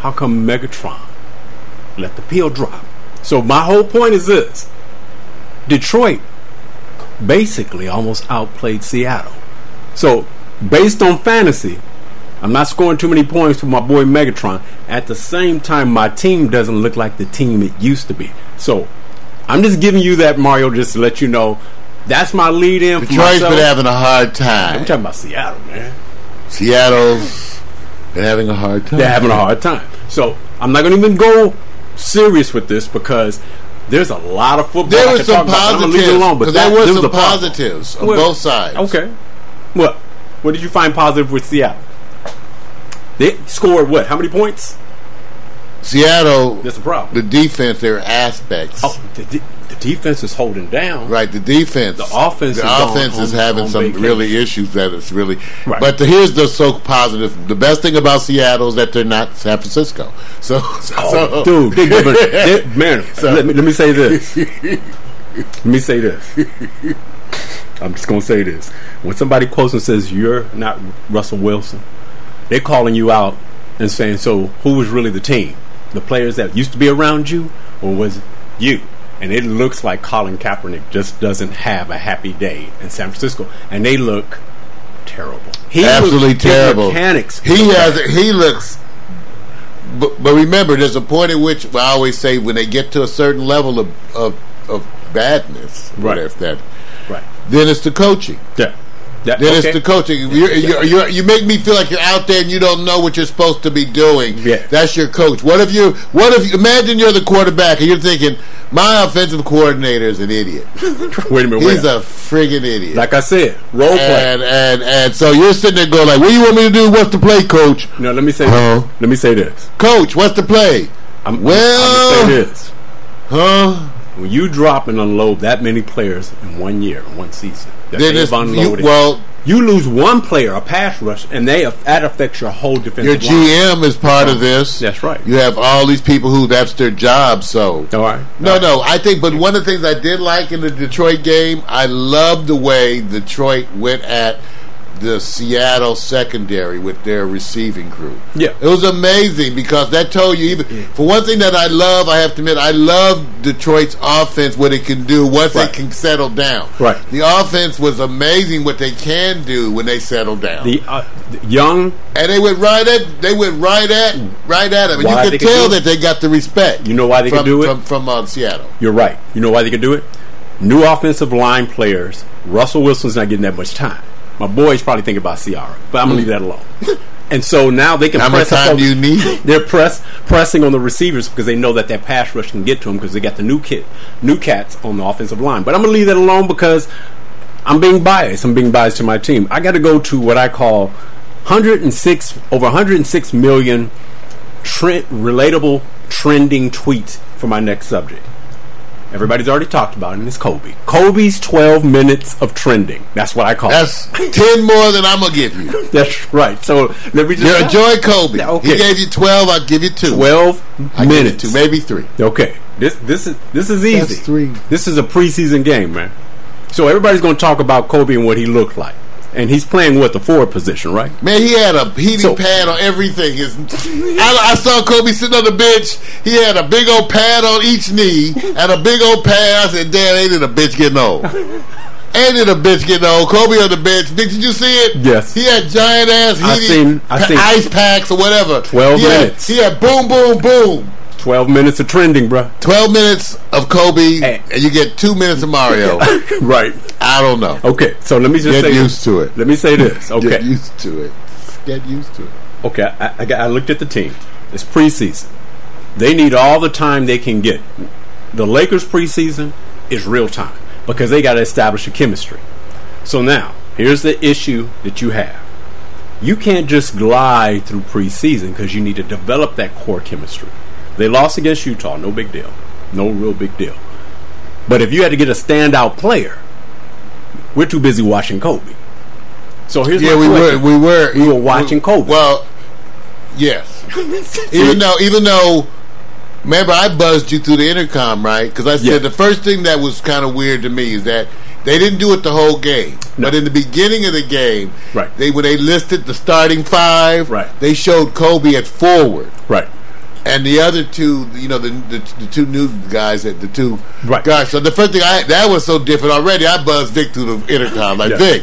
B: how come Megatron let the pill drop? So my whole point is this: Detroit basically almost outplayed Seattle. So based on fantasy, I'm not scoring too many points for my boy Megatron. At the same time, my team doesn't look like the team it used to be. So I'm just giving you that Mario just to let you know that's my lead in. for
A: Detroit's been having a hard time.
B: I'm talking about Seattle, man.
A: Seattle's been having a hard time.
B: They're having a hard time. So I'm not going to even go serious with this because there's a lot of football.
A: There
B: can
A: some
B: talk I'm gonna leave it
A: positives,
B: alone, but
A: 'cause
B: that-
A: there were
B: this
A: some
B: was a
A: positives on
B: Well,
A: both sides.
B: Okay. What? What did you find positive with Seattle? They scored what? How many points?
A: Seattle,
B: That's a problem.
A: the defense, there are aspects.
B: Oh, the, de- the defense is holding down.
A: Right, the defense.
B: The offense
A: The
B: is on-
A: offense is
B: on-
A: having
B: on
A: some
B: vacation.
A: really issues that it's really.
B: Right.
A: But the, here's the so positive. The best thing about Seattle is that they're not San Francisco. So,
B: Oh,
A: so
B: dude, they giving, they, man.
A: So-
B: let, me, let me say this. let me say this. I'm just gonna say this. When somebody quotes and says you're not Russell Wilson, they're calling you out and saying, "So who was really the team? The players that used to be around you, or was it you?" And it looks like Colin Kaepernick just doesn't have a happy day in San Francisco, and they look terrible. He
A: absolutely
B: looks, his
A: terrible.
B: Mechanics.
A: He has. He looks. But, but remember, there's a point at which I always say when they get to a certain level of of, of badness,
B: Right.
A: what if that,
B: right.
A: then it's the coaching.
B: Yeah. That,
A: Then
B: okay.
A: it's the coaching. You're, you're, you're, you make me feel like you're out there and you don't know what you're supposed to be doing.
B: Yeah.
A: That's your coach. What if you? What if? Imagine you're the quarterback and you're thinking, my offensive coordinator is an idiot.
B: Wait a minute.
A: He's a friggin' idiot.
B: Like I said, role play.
A: and and and so you're sitting there going like, what do you want me to do? What's the play, coach?
B: No, let me say
A: Huh?
B: this. Let me say this.
A: Coach, what's the play?
B: I'm,
A: Well-
B: I'm say this.
A: Huh?
B: When you drop and unload that many players in one year, in one season,
A: Then it's you, well.
B: you lose one player, a pass rush, and they that affects your whole defense.
A: Your
B: line.
A: GM is part of uh-huh. this.
B: That's right.
A: You have all these people who that's their job. So
B: All right.
A: No, no. I think, but one of the things I did like in the Detroit game, I loved the way Detroit went at the Seattle secondary with their receiving crew.
B: Yeah.
A: it was amazing because that told you even for one thing that I love. I have to admit, I love Detroit's offense. What it can do once
B: Right.
A: they can settle down.
B: Right.
A: The offense was amazing. What they can do when they settle down.
B: The uh, young,
A: and they went right at they went right at right at him, and you could tell that they got the respect.
B: You know why they
A: from,
B: could do it?
A: from from uh, Seattle.
B: you're right. You know why they can do it? New offensive line players. Russell Wilson's not getting that much time. My boy's probably thinking about Ciara, but I'm gonna leave that alone. And so now they can
A: How much
B: press up
A: time
B: on-
A: do you need?
B: They're press pressing on the receivers because they know that that pass rush can get to them because they got the new kid, new cats on the offensive line. But I'm gonna leave that alone because I'm being biased. I'm being biased to my team. I got to go to what I call 106 over 106 million trend, relatable trending tweets for my next subject. Everybody's already talked about it, and it's Kobe. Kobe's 12 minutes of trending. That's what I call
A: That's
B: it.
A: ten more than I'm gonna give you.
B: That's right. So let me just
A: You're enjoy Kobe.
B: Yeah, okay.
A: He gave you twelve. I'll give you two.
B: 12
A: I give you
B: minutes.
A: two, maybe three.
B: Okay, this this is this is easy.
A: That's three.
B: This is a preseason game, man. So everybody's going to talk about Kobe and what he looked like, and he's playing what the forward position, right?
A: Man, he had a heating
B: So-
A: pad on everything. His, I, I saw Kobe sitting on the bench. He had a big old pad on each knee and a big old pad. I said, "Damn, ain't it a bitch getting old?" Ain't it a bitch getting old? Kobe on the bench. Did you see it?
B: Yes.
A: He had giant ass
B: I seen- I seen-
A: ice packs or whatever.
B: 12
A: he had-
B: minutes.
A: he had boom, boom, boom.
B: 12 minutes of trending, bro.
A: 12 minutes of Kobe,
B: Hey.
A: and you get two minutes of Mario.
B: right.
A: I don't know.
B: Okay, so let me just
A: Get
B: say
A: used to it.
B: Let me say this. Okay.
A: Get used to it. Get used to it.
B: Okay, I, I, I looked at the team. It's preseason. They need all the time they can get. The Lakers preseason is real time because they got to establish a chemistry. So now, here's the issue that you have. You can't just glide through preseason because you need to develop that core chemistry. They lost against Utah, no big deal. No real big deal. But if you had to get a standout player, we're too busy watching Kobe. So here's
A: Yeah,
B: my
A: we were. We were.
B: We were watching Kobe.
A: Well, yes. even though, even though, remember, I buzzed you through the intercom, right? Because I said
B: Yeah.
A: the first thing that was kind of weird to me is that they didn't do it the whole game,
B: No.
A: but in the beginning of the game,
B: Right.
A: They when they listed the starting five,
B: Right.
A: They showed Kobe at forward.
B: Right.
A: And the other two, you know, the, the the two new guys, that the two
B: Right.
A: guys. So the first thing I that was so different already. I buzzed Vic through the intercom, like
B: Yeah.
A: Vic,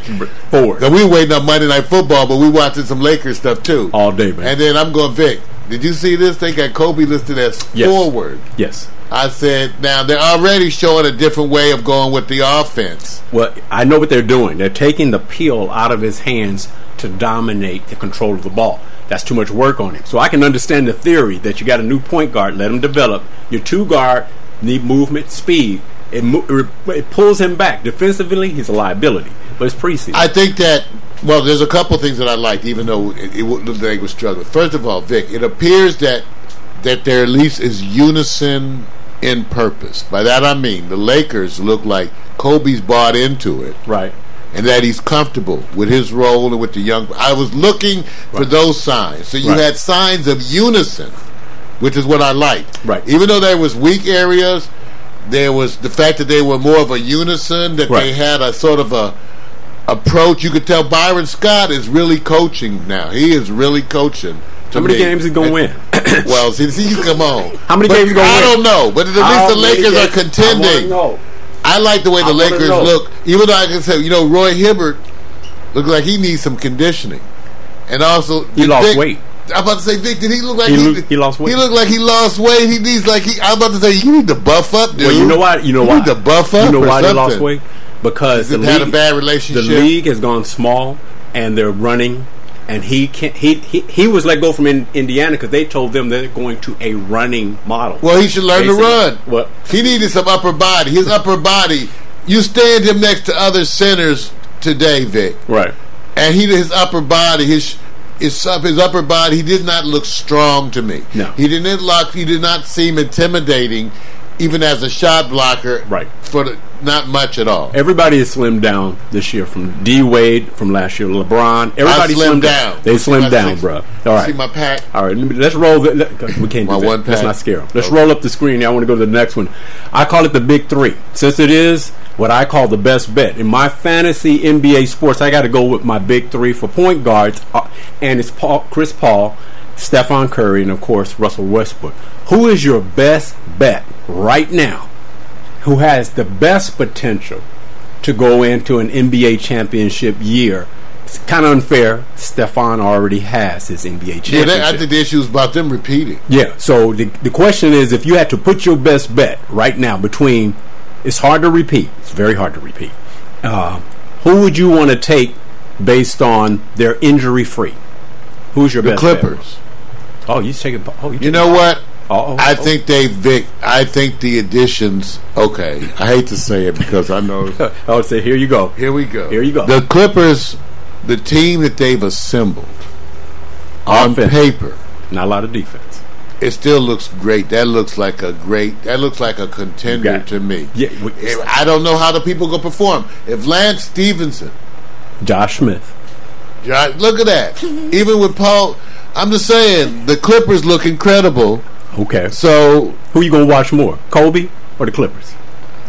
B: Forward.
A: Now, we waiting on Monday Night Football, but we watching some Lakers stuff too
B: All day, man.
A: And then I'm going, Vic. Did you see this? They got Kobe listed as
B: Yes.
A: forward.
B: Yes.
A: I said, now they're already showing a different way of going with the offense.
B: Well, I know what they're doing. They're taking the peel out of his hands to dominate the control of the ball. That's too much work on him. So I can understand the theory that you got a new point guard, let him develop. Your two guard need movement, speed. It, mo- it pulls him back. Defensively, he's a liability. But it's preseason.
A: I think that well, there's a couple things that I liked, even though it, it looked like they were struggling. First of all, Vic, it appears that that there at least is unison in purpose. By that I mean the Lakers look like Kobe's bought into it.
B: right.
A: And that he's comfortable with his role and with the young. I was looking for those signs. So you
B: Right.
A: had signs of unison, which is what I liked.
B: Right.
A: Even though there was weak areas, there was the fact that they were more of a unison. That they had a sort of a approach. You could tell Byron Scott is really coaching now. He is really coaching.
B: How many
A: me.
B: games is he gonna win?
A: well, see, see, you come on.
B: How many
A: But
B: games he gonna
A: I don't know, but at least the Lakers are contending.
B: Wanna know.
A: I like the way the
B: I
A: Lakers
B: know.
A: look. Even though I can say, you know, Roy Hibbert looks like he needs some conditioning, and also
B: He
A: did
B: lost
A: Vic-
B: weight.
A: I'm about to say, Vic, did he look like
B: He
A: he,
B: lo- he lost weight.
A: He looked like he lost weight. He needs like he. I'm about to say, you need to buff up, dude.
B: Well, you know why? You know
A: you
B: why?
A: need to buff up.
B: You know why they
A: something.
B: lost weight? Because
A: He's
B: the
A: had a bad relationship.
B: The league has gone small, and they're running. And he can't. He he, he was let go from in, Indiana because they told them they're going to a running model.
A: Well, he should learn to run.
B: Well,
A: He needed some upper body. His upper body. You stand him next to other centers today, Vic.
B: right.
A: and he his upper body his his up his upper body he did not look strong to me
B: No.
A: he didn't look he did not seem intimidating even as a shot blocker
B: Right.
A: for the, not much at all
B: Everybody has slimmed down this year from D Wade from last year. LeBron. Everybody
A: I slimmed down
B: They slimmed down,
A: six-
B: bro. All right.
A: see my pack
B: All right, let's roll. The, let, we can't
A: My
B: do that.
A: one
B: Let's not scare them. Let's
A: Okay.
B: roll up the screen. I want to go to the next one. I call it the big three, since it is what I call the best bet in my fantasy NBA sports. I got to go with my big three for point guards, uh, and it's Paul, Chris Paul, Stephen Curry, and of course Russell Westbrook. Who is your best bet right now? Who has the best potential to go into an NBA championship year? It's kind of unfair. Stephen already has his NBA championship.
A: yeah that, I think the issue is about them repeating
B: Yeah. So the the question is, if you had to put your best bet right now between, it's hard to repeat. It's very hard to repeat. Uh, who would you want to take based on their injury free? Who's your
A: the
B: best bet?
A: Clippers
B: Oh, you take taking? Oh, you
A: you know what
B: Oh,
A: I think they Vic I think the additions okay I hate to say it because I know
B: I would say, here you go.
A: Here we go.
B: Here you go.
A: The Clippers, the team that they've assembled on
B: Offense.
A: paper,
B: Not a lot of defense.
A: it still looks great. That looks like a great. That looks like a contender
B: got-
A: to me.
B: Yeah, we- eh,
A: I don't know how the people go perform. If Lance Stephenson,
B: Josh Smith.
A: Josh, look at that. Even with Paul, I'm just saying the Clippers look incredible.
B: Okay.
A: So
B: Who you gonna watch more, Kobe or the Clippers?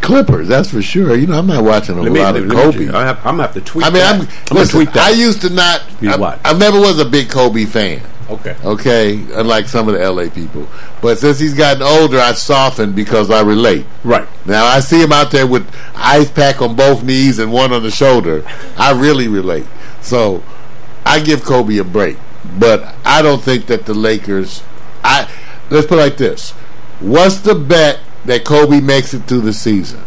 A: Clippers, that's for sure. You know, I'm not watching a
B: Let me,
A: lot
B: let
A: of
B: me-
A: Kobe.
B: I I'm gonna have to tweet.
A: I mean. I'm,
B: I'm gonna
A: listen,
B: tweet that.
A: I used to not.
B: You
A: I. I never was a big Kobe fan.
B: Okay.
A: Okay, unlike some of the LA people. But since he's gotten older, I softened because I relate.
B: Right.
A: Now I see him out there with ice pack on both knees and one on the shoulder. I really relate. So I give Kobe a break, but I don't think that the Lakers. I let's put it like this: What's the bet that Kobe makes it through the season?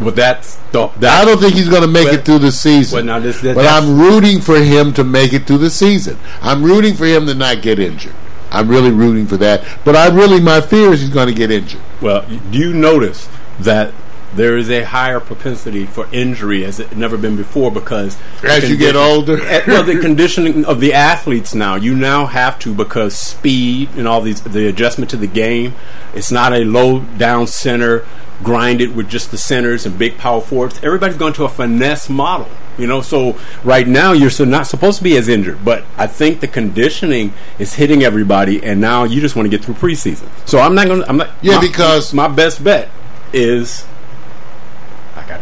B: Well, that's the, that,
A: I don't think he's going to make
B: Well-
A: it through the season.
B: well, this- that-
A: but I'm rooting for him to make it through the season. I'm rooting for him to not get injured. I'm really rooting for that. But I really, my fear is he's going to get injured.
B: Well, do you notice that there is a higher propensity for injury as it never been before because
A: As you get older?
B: Eh, well, the conditioning of the athletes now, you now have to because speed and all these the adjustment to the game. It's not a low down center grinded with just the centers and big power forwards. Everybody's going to a finesse model. You know, so right now you're so not supposed to be as injured, but I think the conditioning is hitting everybody, and now you just want to get through preseason. So I'm not going. to I'm not.
A: Yeah,
B: my-
A: because-
B: my best bet is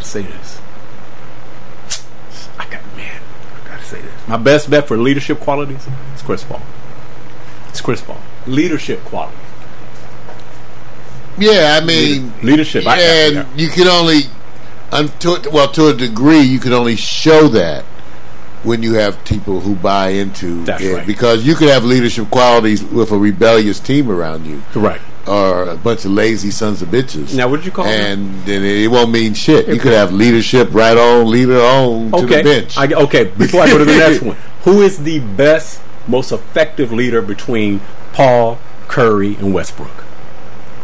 B: to say this. I got man, I got to say this. My best bet for leadership qualities is Chris Paul. It's Chris Paul. Leadership quality.
A: Yeah, I mean,
B: Leadership. I-
A: and you can only, to, well, to a degree, you can only show that when you have people who buy into
B: That's
A: it.
B: right.
A: Because you could have leadership qualities with a rebellious team around you.
B: Correct.
A: Or a bunch of lazy sons of bitches.
B: Now, what did you call them?
A: And then it won't mean shit. You could have leadership right on, leader on to
B: Okay.
A: the bench.
B: I, okay. Before I go to the next one, who is the best, most effective leader between Paul, Curry, and Westbrook?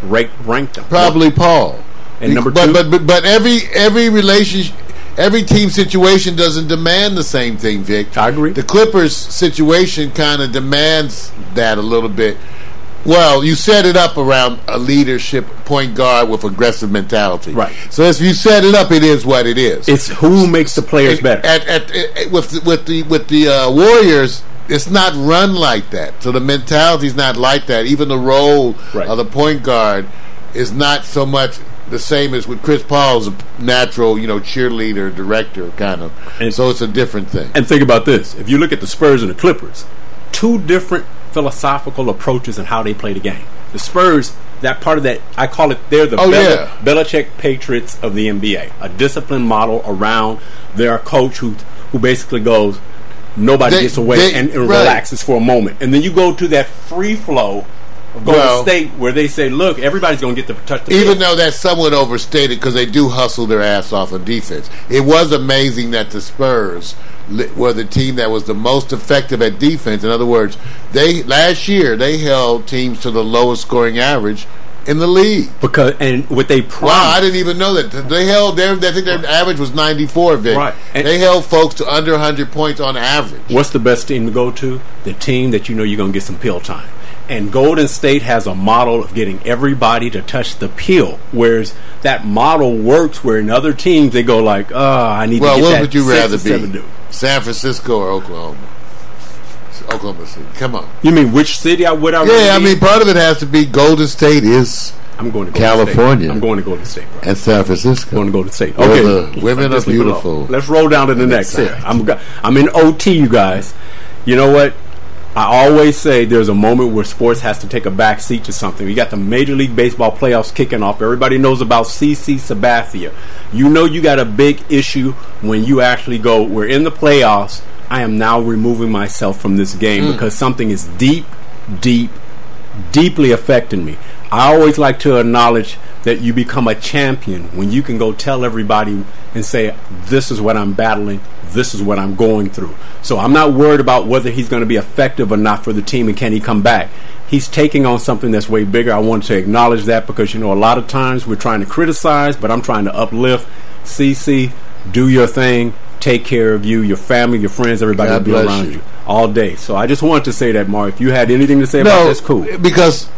B: Rank, rank them.
A: Probably Paul.
B: And number
A: but,
B: two?
A: but but but every every relationship, every team situation doesn't demand the same thing, Vic.
B: I agree.
A: The Clippers situation kind of demands that a little bit. Well, you set it up around a leadership point guard with aggressive mentality,
B: Right.
A: So if you set it up, it is what it is.
B: It's who makes the players better.
A: At, at, at- with the, with the with the uh, Warriors, it's not run like that. So the mentality's not like that. Even the role
B: Right.
A: of the point guard is not so much the same as with Chris Paul's natural, you know, cheerleader, director kind of.
B: And-
A: so it's a different thing.
B: And think about this: if you look at the Spurs and the Clippers, two different philosophical approaches and how they play the game. The Spurs, that part of that, I call it, they're the
A: Oh,
B: Bel-
A: yeah.
B: Belichick Patriots of the NBA. A disciplined model around their coach who who basically goes, nobody
A: They-
B: gets away
A: they-
B: and, and
A: right.
B: relaxes for a moment, and then you go to that free flow. Of Golden
A: Well-
B: State, where they say, "Look, everybody's going to get to touch the
A: Even
B: field."
A: though that's somewhat overstated because they do hustle their ass off on defense. It was amazing that the Spurs were the team that was the most effective at defense. In other words, they last year they held teams to the lowest scoring average in the league.
B: because and what they promise,
A: Wow, I didn't even know that. They held their I think their average was 94, Vic.
B: Right. And-
A: they held folks to under 100 points on average.
B: What's the best team to go to? The team that you know you're going to get some pill time. And Golden State has a model of getting everybody to touch the pill, whereas that model works where in other teams they go like, "Oh, I need
A: Well,
B: to get
A: what
B: that
A: would you rather be?
B: dude."
A: San Francisco or Oklahoma? Oklahoma City. Come on.
B: You mean which city I would I?
A: Yeah, I mean, part of it has to be Golden State is
B: I'm going to Golden
A: California.
B: State. I'm going to Golden State. Bro.
A: and San Francisco.
B: I'm going to Golden State. Okay,
A: the women are beautiful.
B: Let's roll down to the next here. I'm I'm in OT, you guys. You know what? I always say there's a moment where sports has to take a back seat to something. You got the Major League Baseball playoffs kicking off. Everybody knows about CC Sabathia. You know you got a big issue when you actually go, we're in the playoffs. I am now removing myself from this game
A: Hmm.
B: because something is deep, deep, deeply affecting me. I always like to acknowledge that you become a champion when you can go tell everybody and say, This is what I'm battling, this is what I'm going through. So I'm not worried about whether he's going to be effective or not for the team and can he come back. He's taking on something that's way bigger. I want to acknowledge that because, you know, a lot of times we're trying to criticize, but I'm trying to uplift. CC, do your thing. Take care of you, your family, your friends, everybody
A: God
B: will be around
A: you.
B: you all day. So I just wanted to say that, Mark. If you had anything to say about
A: No,
B: this, cool.
A: because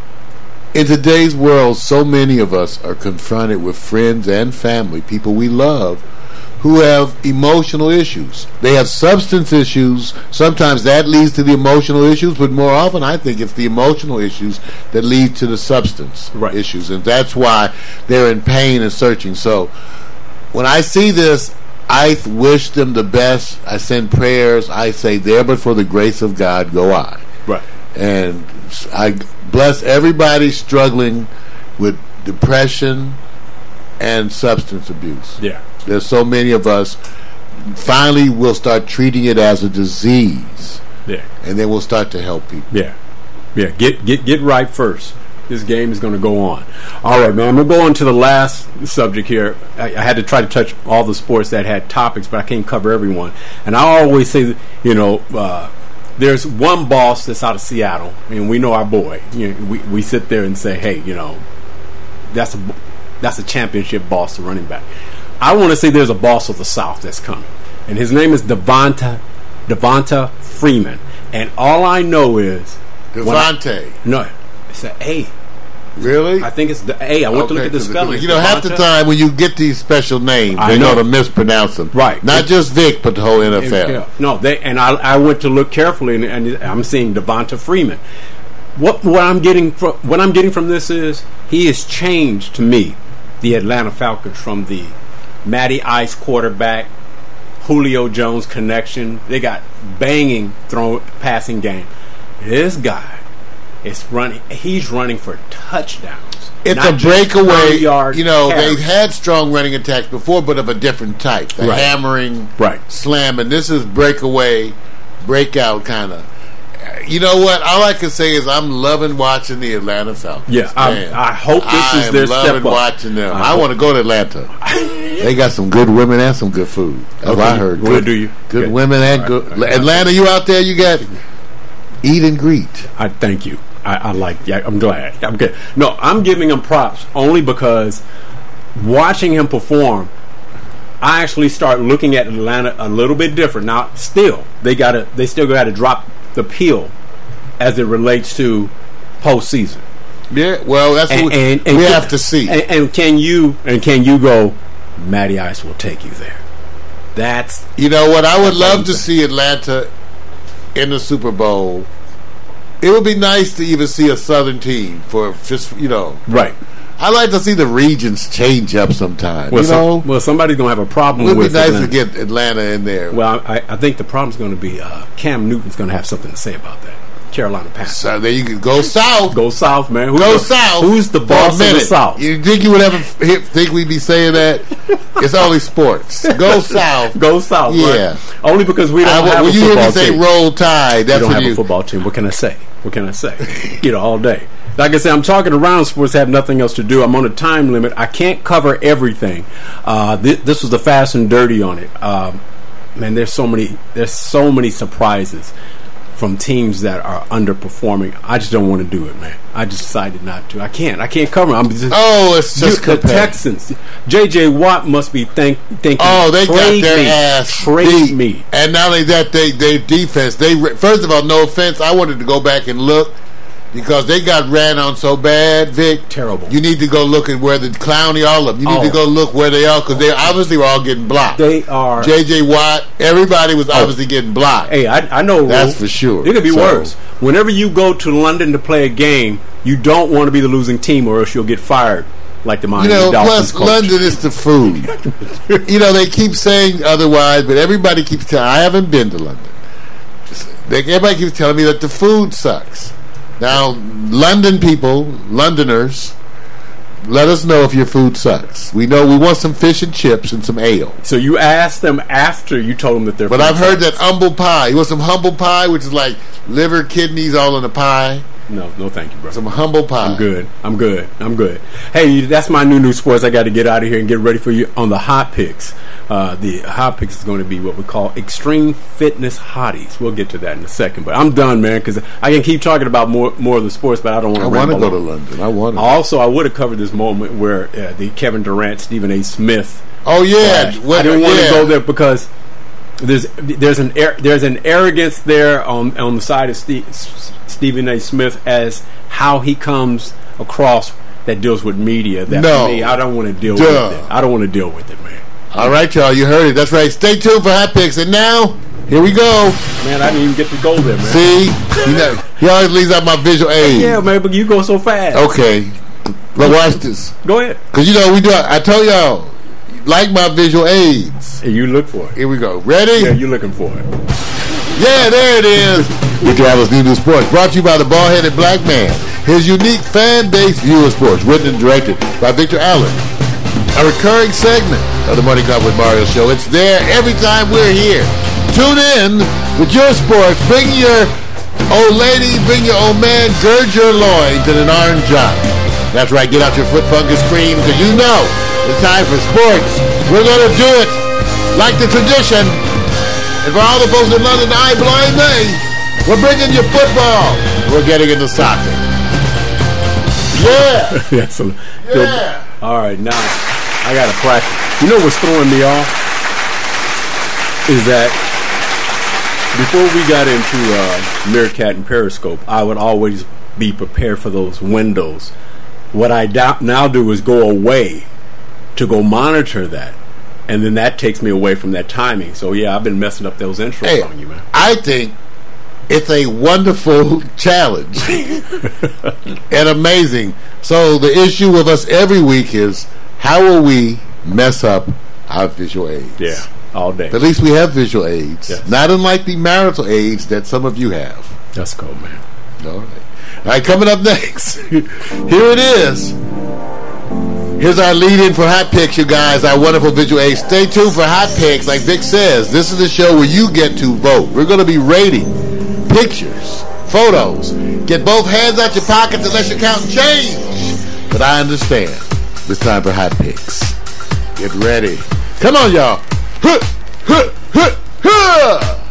A: in today's world, so many of us are confronted with friends and family, people we love, who have emotional issues. They have substance issues. Sometimes that leads to the emotional issues, but more often, I think it's the emotional issues that lead to the substance
B: Right.
A: issues, and that's why they're in pain and searching. So, when I see this, I wish them the best. I send prayers. I say, there but for the grace of God go I.
B: Right.
A: And I bless everybody struggling with depression and substance abuse.
B: Yeah.
A: There's so many of us. Finally, we'll start treating it as a disease,
B: Yeah.
A: and then we'll start to help people.
B: Yeah, yeah. Get get get right first. This game is going to go on. All right, man. Gonna go on to the last subject here. I, I had to try to touch all the sports that had topics, but I can't cover everyone. And I always say, you know, uh, there's one boss that's out of Seattle, and we know our boy. You know, we we sit there and say, hey, you know, that's a that's a championship boss to running back. I want to say there's a boss of the South that's coming, and his name is Devonta Devonta Freeman. And all I know is I- no, it's an A.
A: really?
B: I think it's the A. I went to look at the spelling.
A: You know, half the time when you get these special names,
B: I
A: they know.
B: know.
A: to mispronounce them.
B: Right.
A: Not just Vic, but the whole NFL.
B: Yeah. No, they and I, I went to look carefully, and, and I'm seeing Devonta Freeman. What what I'm getting from what I'm getting from this is he has changed to me the Atlanta Falcons from the Matty Ice quarterback, Julio Jones connection. They got banging throw passing game. This guy is running. He's running for touchdowns.
A: It's a breakaway.
B: 30-yard
A: You know,
B: carries.
A: they've had strong running attacks before, but of a different type. The
B: Right.
A: hammering,
B: Right.
A: slam, and this is breakaway, breakout kind of. You know what? All I can say is I'm loving watching the Atlanta Falcons.
B: Yeah, I- hope this
A: I
B: is their step up.
A: watching them.
B: I
A: I, want to go to Atlanta. they got some good women and some good food. That's what I heard. Good,
B: do you-
A: Good
B: okay.
A: women and good.
B: right.
A: Atlanta, you out there? You got eat and greet.
B: I thank you. I, I like. Yeah, I'm glad. I'm good. No, I'm giving him props only because watching him perform, I actually start looking at Atlanta a little bit different. Now, still, they gotta. They still got to drop the peel as it relates to postseason.
A: Yeah, well, that's what we, we have to see.
B: And, and can you and can you go? Matty Ice will take you there. That's
A: You know what? I would love to see Atlanta in the Super Bowl. It would be nice to even see a Southern team for just you know.
B: right.
A: I like to see the regions change up sometime.
B: Well,
A: you
B: some-
A: know,
B: well, somebody's gonna have a problem
A: it would be nice
B: Atlanta.
A: to get Atlanta in there.
B: Well, I, I think the problem's going to be uh, Cam Newton's going to have something to say about that. Carolina Panthers.
A: so there you can go south.
B: Go south, man. Who's
A: Go
B: the,
A: south.
B: Who's the boss of the south?
A: You think you would ever think we'd be saying that? it's only sports. Go south.
B: Go south.
A: Yeah.
B: Right? Only because we don't
A: I,
B: have
A: when
B: a
A: you hear
B: football
A: me say
B: team.
A: roll tide, that's
B: we
A: don't
B: have
A: you.
B: a football team. What can I say? What can I say? you know, all day. Like I said, I'm talking around sports. Have nothing else to do. I'm on a time limit. I can't cover everything. Uh, thi- this was the fast and dirty on it. Um, man, there's so many. There's so many surprises from teams that are underperforming. I just don't want to do it, man. I just decided not to. I can't. I can't cover. I'm just.
A: Oh, it's just
B: the. Texans. J.J. Watt must be think, thinking.
A: Oh, they got their
B: me,
A: ass
B: Trade
A: beat.
B: me.
A: And not only that, they they defense. They first of all, no offense, I wanted to go back and look because they got ran on so bad, Vic.
B: Terrible.
A: You need to go look at where the Clowney, all of them. You need
B: Oh.
A: to go look where they are because they obviously were all getting blocked.
B: They are.
A: J.J. Watt, everybody was oh. obviously getting blocked.
B: Hey, I, I know.
A: That's
B: Ro.
A: for sure.
B: It could be
A: So-
B: worse. Whenever you go to London to play a game, you don't want to be the losing team, or else you'll get fired, like the
A: You
B: Miami
A: know,
B: Dolphins
A: plus
B: coach.
A: London is the food. you know, they keep saying otherwise, but everybody keeps telling. I haven't been to London. They, everybody keeps telling me that the food sucks. Now, London people, Londoners, let us know if your food sucks. We know we want some fish and chips and some ale.
B: So you asked them after you told them that they're.
A: But I've heard that humble pie. You want some humble pie, which is like liver, kidneys, all in a pie.
B: No, no, thank you, bro.
A: Some humble pie.
B: I'm good. I'm good. I'm good. Hey, that's my new new sports. I got to get out of here and get ready for you on the hot picks. Uh, the hot picks is going to be what we call extreme fitness hotties. We'll get to that in a second. But I'm done, man, because I can keep talking about more more of the sports, but I don't want to.
A: I want to go to. London. I want to.
B: Also, I would have covered this moment where uh, the Kevin Durant, Stephen A. Smith.
A: Oh yeah. What-
B: I didn't want
A: yeah.
B: to go there because there's there's an there's an arrogance there on on the side of Steve, Stephen A. Smith as how he comes across that deals with media. That
A: No.
B: for me, I don't want to deal
A: Duh.
B: with it. I don't want to deal with it, man.
A: All right, y'all, you heard it. That's right. Stay tuned for hot picks. And now, here we go.
B: Man, I didn't even get to go there, man.
A: See, you know, he always leaves out my visual aid.
B: Yeah, man, but you go so fast.
A: Okay, but watch this,
B: Go ahead.
A: cause you know we do. I tell y'all, like my visual aids.
B: Hey, you look for it.
A: Here we go. Ready?
B: Yeah, you're looking for it.
D: Yeah, there it is. Victor Allen's New New Sports, brought to you by the ball-headed black man. His unique fan-based view of sports, written and directed by Victor Allen. A recurring segment of the Morning Coffee with Mario show. It's there every time we're here. Tune in with your sports. Bring your old lady, bring your old man, gird your loins in an orange job. That's right, get out your foot fungus cream because you know it's time for sports. We're going to do it like the tradition. And for all the folks in London, I blind me. We're bringing you football. We're getting into soccer. Yeah.
B: yeah, so,
D: Yeah.
B: All right, now I got to practice. You know what's throwing me off is that before we got into uh, Meerkat and Periscope, I would always be prepared for those windows. What I do- now do is go away to go monitor that, and then that takes me away from that timing. So yeah, I've been messing up those intros
D: Hey,
B: on you, man.
D: I think it's a wonderful challenge and amazing. So the issue with us every week is how will we mess up our visual aids?
B: Yeah, all day.
D: At least we have visual aids,
B: Yes.
D: not unlike the marital aids that some of you have.
B: That's cool, man.
D: All right. All right, coming up next. Here it is. Here's our lead in for Hot Picks, you guys, our wonderful visual aids. Stay tuned for Hot Picks. Like Vic says, this is the show where you get to vote. We're going to be rating pictures, photos. Get both hands out your pockets unless you're counting change. But I understand. It's time for Hot Picks. Get ready. Come on, y'all. Huh, huh, huh, huh.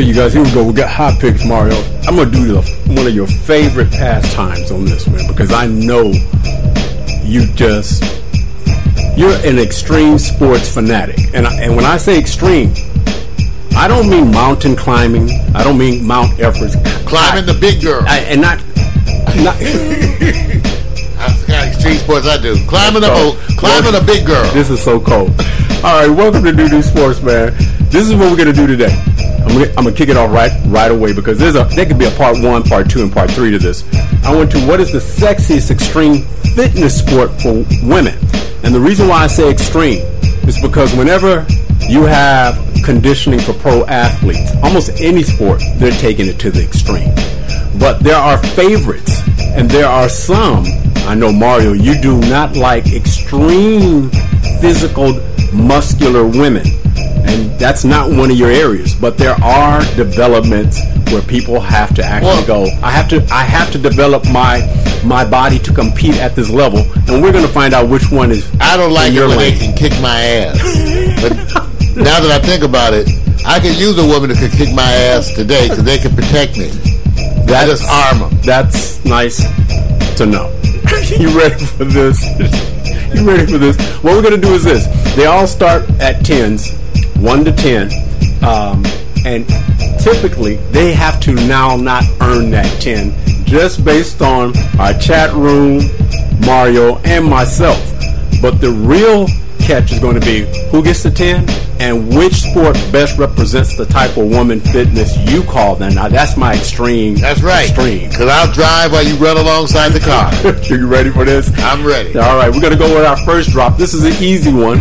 E: You're no good.
B: Okay, you guys, here we go. We got hot picks, Mario. I'm gonna do the, one of your favorite pastimes on this man because I know you just you're an extreme sports fanatic, and I, and when I say extreme, I don't mean mountain climbing. I don't mean Mount Everest
D: Climbing the big girl.
B: I, and not not.
D: That's the kind of extreme sports I do. Climbing
B: Oh,
D: boat, climbing a big girl.
B: This is so cold. All right, welcome to Do Do Sports, man. This is what we're gonna do today. I'm gonna, kick it off right right away because there's a there could be a part one, part two, and part three to this. I went to what is the sexiest extreme fitness sport for women, and the reason why I say extreme is because whenever you have conditioning for pro athletes, almost any sport, they're taking it to the extreme. But there are favorites, and there are some. I know Mario, you do not like extreme physical muscular women. And that's not one of your areas, but there are developments where people have to actually
A: Well-
B: go. I have to. I have to develop my my body to compete at this level, and we're going to find out which one is.
A: I don't like it
B: your
A: when they can kick my ass. But now that I think about it, I could use a woman that could kick my ass today because they can protect me. That is armor.
B: That's nice to know. you ready for this? you ready for this? What we're going to do is this. They all start at tens, 1 to 10. Um, and typically, they have to now not earn that 10 just based on our chat room, Mario, and myself. But the real catch is going to be who gets the 10 and which sport best represents the type of woman fitness you call them. Now, that's my extreme.
A: That's right.
B: Extreme.
A: Because I'll drive while you run alongside the car.
B: Are you ready for this?
A: I'm ready.
B: All right, we're going to go with our first drop. This is an easy one.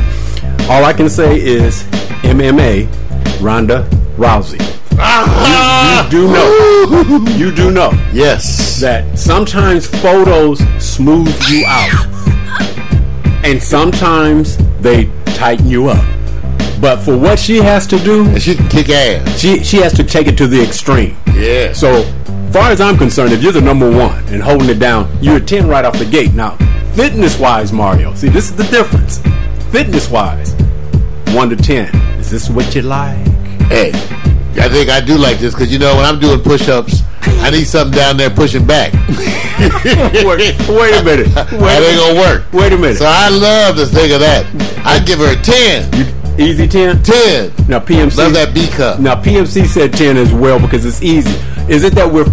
B: All I can say is MMA, Ronda Rousey.
A: Ah!
B: You do know, you do know
A: Yes.
B: that sometimes photos smooth you out, and sometimes they tighten you up. But for what she has to do,
A: And she can kick ass.
B: she she has to take it to the extreme.
A: Yeah.
B: So, far as I'm concerned, if you're the number one and holding it down, you're a 10 right off the gate. Now, fitness wise, Mario, see, this is the difference. Fitness wise, 1 to 10. Is this what you like?
A: Hey, I think I do like this because you know when I'm doing push-ups, I need something down there pushing back.
B: wait, wait a minute. Wait,
A: that ain't gonna work.
B: Wait a minute.
A: So I love to think of that. I give her a ten.
B: Easy 10?
A: Ten.
B: Now, PMC.
A: Love that B cup.
B: Now, PMC said 10 as well because it's easy. Is it that we're,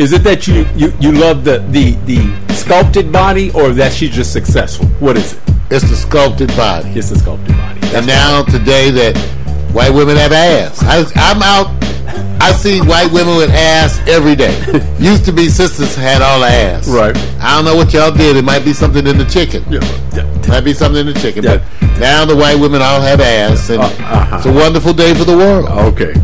B: is it that you, you, you love the, the, the sculpted body or that she's just successful? What is it?
A: It's the sculpted body.
B: It's the sculpted body.
A: And now today that white women have ass. I, I'm out. I see white women with ass every day. Used to be sisters had all the ass.
B: Right.
A: I don't know what y'all did. It might be something in the chicken.
B: Yeah. yeah.
A: Might be something in the chicken.
B: Yeah.
A: But now the white women all have ass, and
B: Uh, uh-huh.
A: it's a wonderful day for the world.
B: Okay.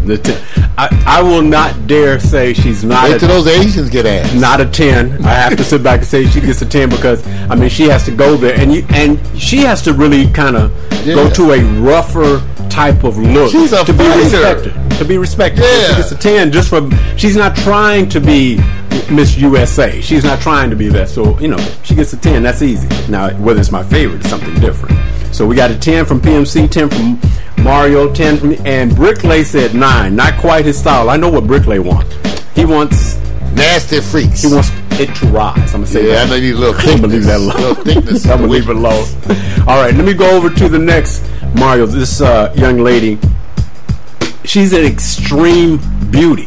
B: I, I will not dare say she's not
A: Wait till those Asians get ass.
B: not a 10. I have to sit back and say she gets a 10 because I mean she has to go there and you and she has to really kind of go to a rougher type of look
A: She's a
B: to be respected. To be respected.
A: Yeah.
B: She gets a 10 just from she's not trying to be Miss USA. She's not trying to be that. So, you know, she gets a 10. That's easy. Now, whether it's my favorite is something different. So we got a 10 from PMC, 10 from Mario, 10 from and Bricklay said 9. Not quite his style. I know what Bricklay wants. He wants
A: Nasty freaks.
B: he wants it to rise. I'm gonna say
A: yeah, I know a little thickness.
B: leave that alone.
A: little thickness.
B: I'm gonna leave it alone. All right, let me go over to the next Mario. This uh, young lady, she's an extreme beauty.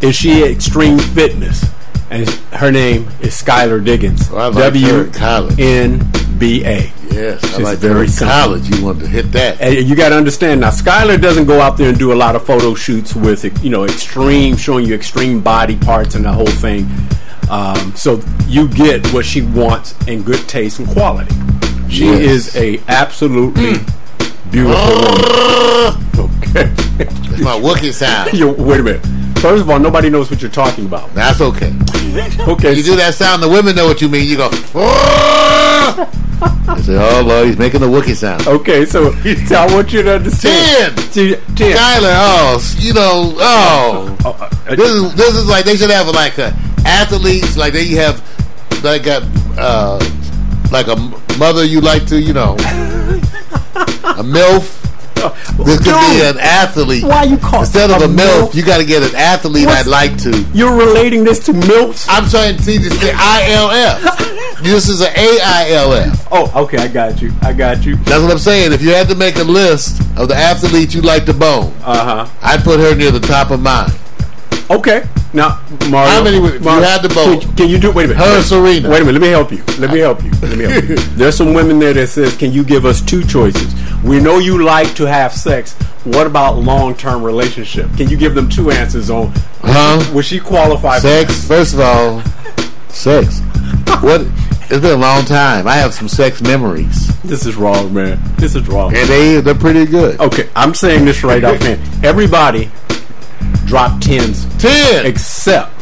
B: Is she extreme fitness? And her name is Skylar Diggins.
A: I in college.
B: W N B A.
A: Yes, I
B: She's
A: like
B: very
A: college. You wanted to hit that.
B: And you got to understand now. Skylar doesn't go out there and do a lot of photo shoots with you know extreme, showing you extreme body parts and the whole thing. Um, so you get what she wants in good taste and quality. She
A: Yes.
B: is a absolutely beautiful woman. Okay.
A: That's my Wookiee sound.
B: you, wait a minute. First of all, nobody knows what you're talking about.
A: That's okay.
B: Okay.
A: You do that sound, the women know what you mean. You go, I say, oh, Lord, he's making the Wookiee sound.
B: Okay, so, so I want you to understand.
A: Ten.
B: Ten.
A: Skylar, oh, you know, oh.
B: Oh, uh,
A: This is, this is like, they should have like a, athletes, like they have, like a, uh, like a mother you like to, you know, a MILF. This could be an athlete.
B: Why you call
A: Instead of a, MILF,
B: MILF?
A: you got to get an athlete
B: What's-
A: I'd like to.
B: You're relating this to MILFs?
A: I'm trying to see this the ILF. this is an AILF.
B: Oh, okay, I got you. I got you.
A: That's what I'm saying. If you had to make a list of the athletes you like to bone,
B: Uh huh.
A: I'd put her near the top of mine.
B: Okay. Now, Mario.
A: How many would- if you
B: Mario,
A: had to vote?
B: Can, can you do? Wait a minute.
A: Her
B: wait,
A: Serena?
B: Wait a minute. Let me help you. Let me help you. Let me help you. There's some women there that says, "Can you give us two choices? We know you like to have sex. What about long-term relationship? Can you give them two answers on?
A: Huh?
B: Would she qualify? for
A: Sex, first of all, sex. What? It's been a long time. I have some sex memories.
B: This is wrong, man. This is wrong.
A: and they they're pretty good.
B: Okay, I'm saying this right off hand. Everybody drop tens
A: Ten.
B: except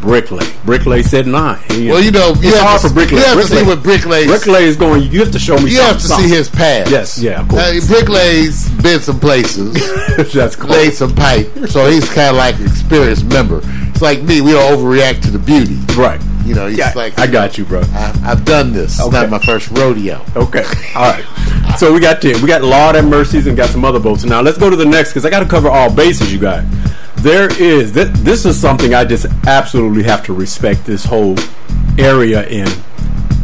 B: Bricklay. Bricklay said nine. He-
A: Well, you know, you
B: it's
A: have
B: hard
A: to-
B: for Bricklay.
A: you have to
B: Bricklay-
A: see what Bricklay's-
B: Bricklay is going. You have to show me.
A: You have to
B: something,
A: see his past.
B: Yes, yeah, of course.
A: Uh, Bricklay's been some places,
B: That's cool.
A: laid some pipe, so he's kind of like an experienced member. It's like me; we don't overreact to the beauty.
B: Right.
A: You know, he's
B: Yeah,
A: like,
B: I got you, bro.
A: I, I've done this. It's
B: Okay.
A: not my first rodeo.
B: Okay. All right. So we got 10. We got Lord and Mercies and got some other votes. Now let's go to the next because I got to cover all bases, you guys. There is, th- this is something I just absolutely have to respect this whole area in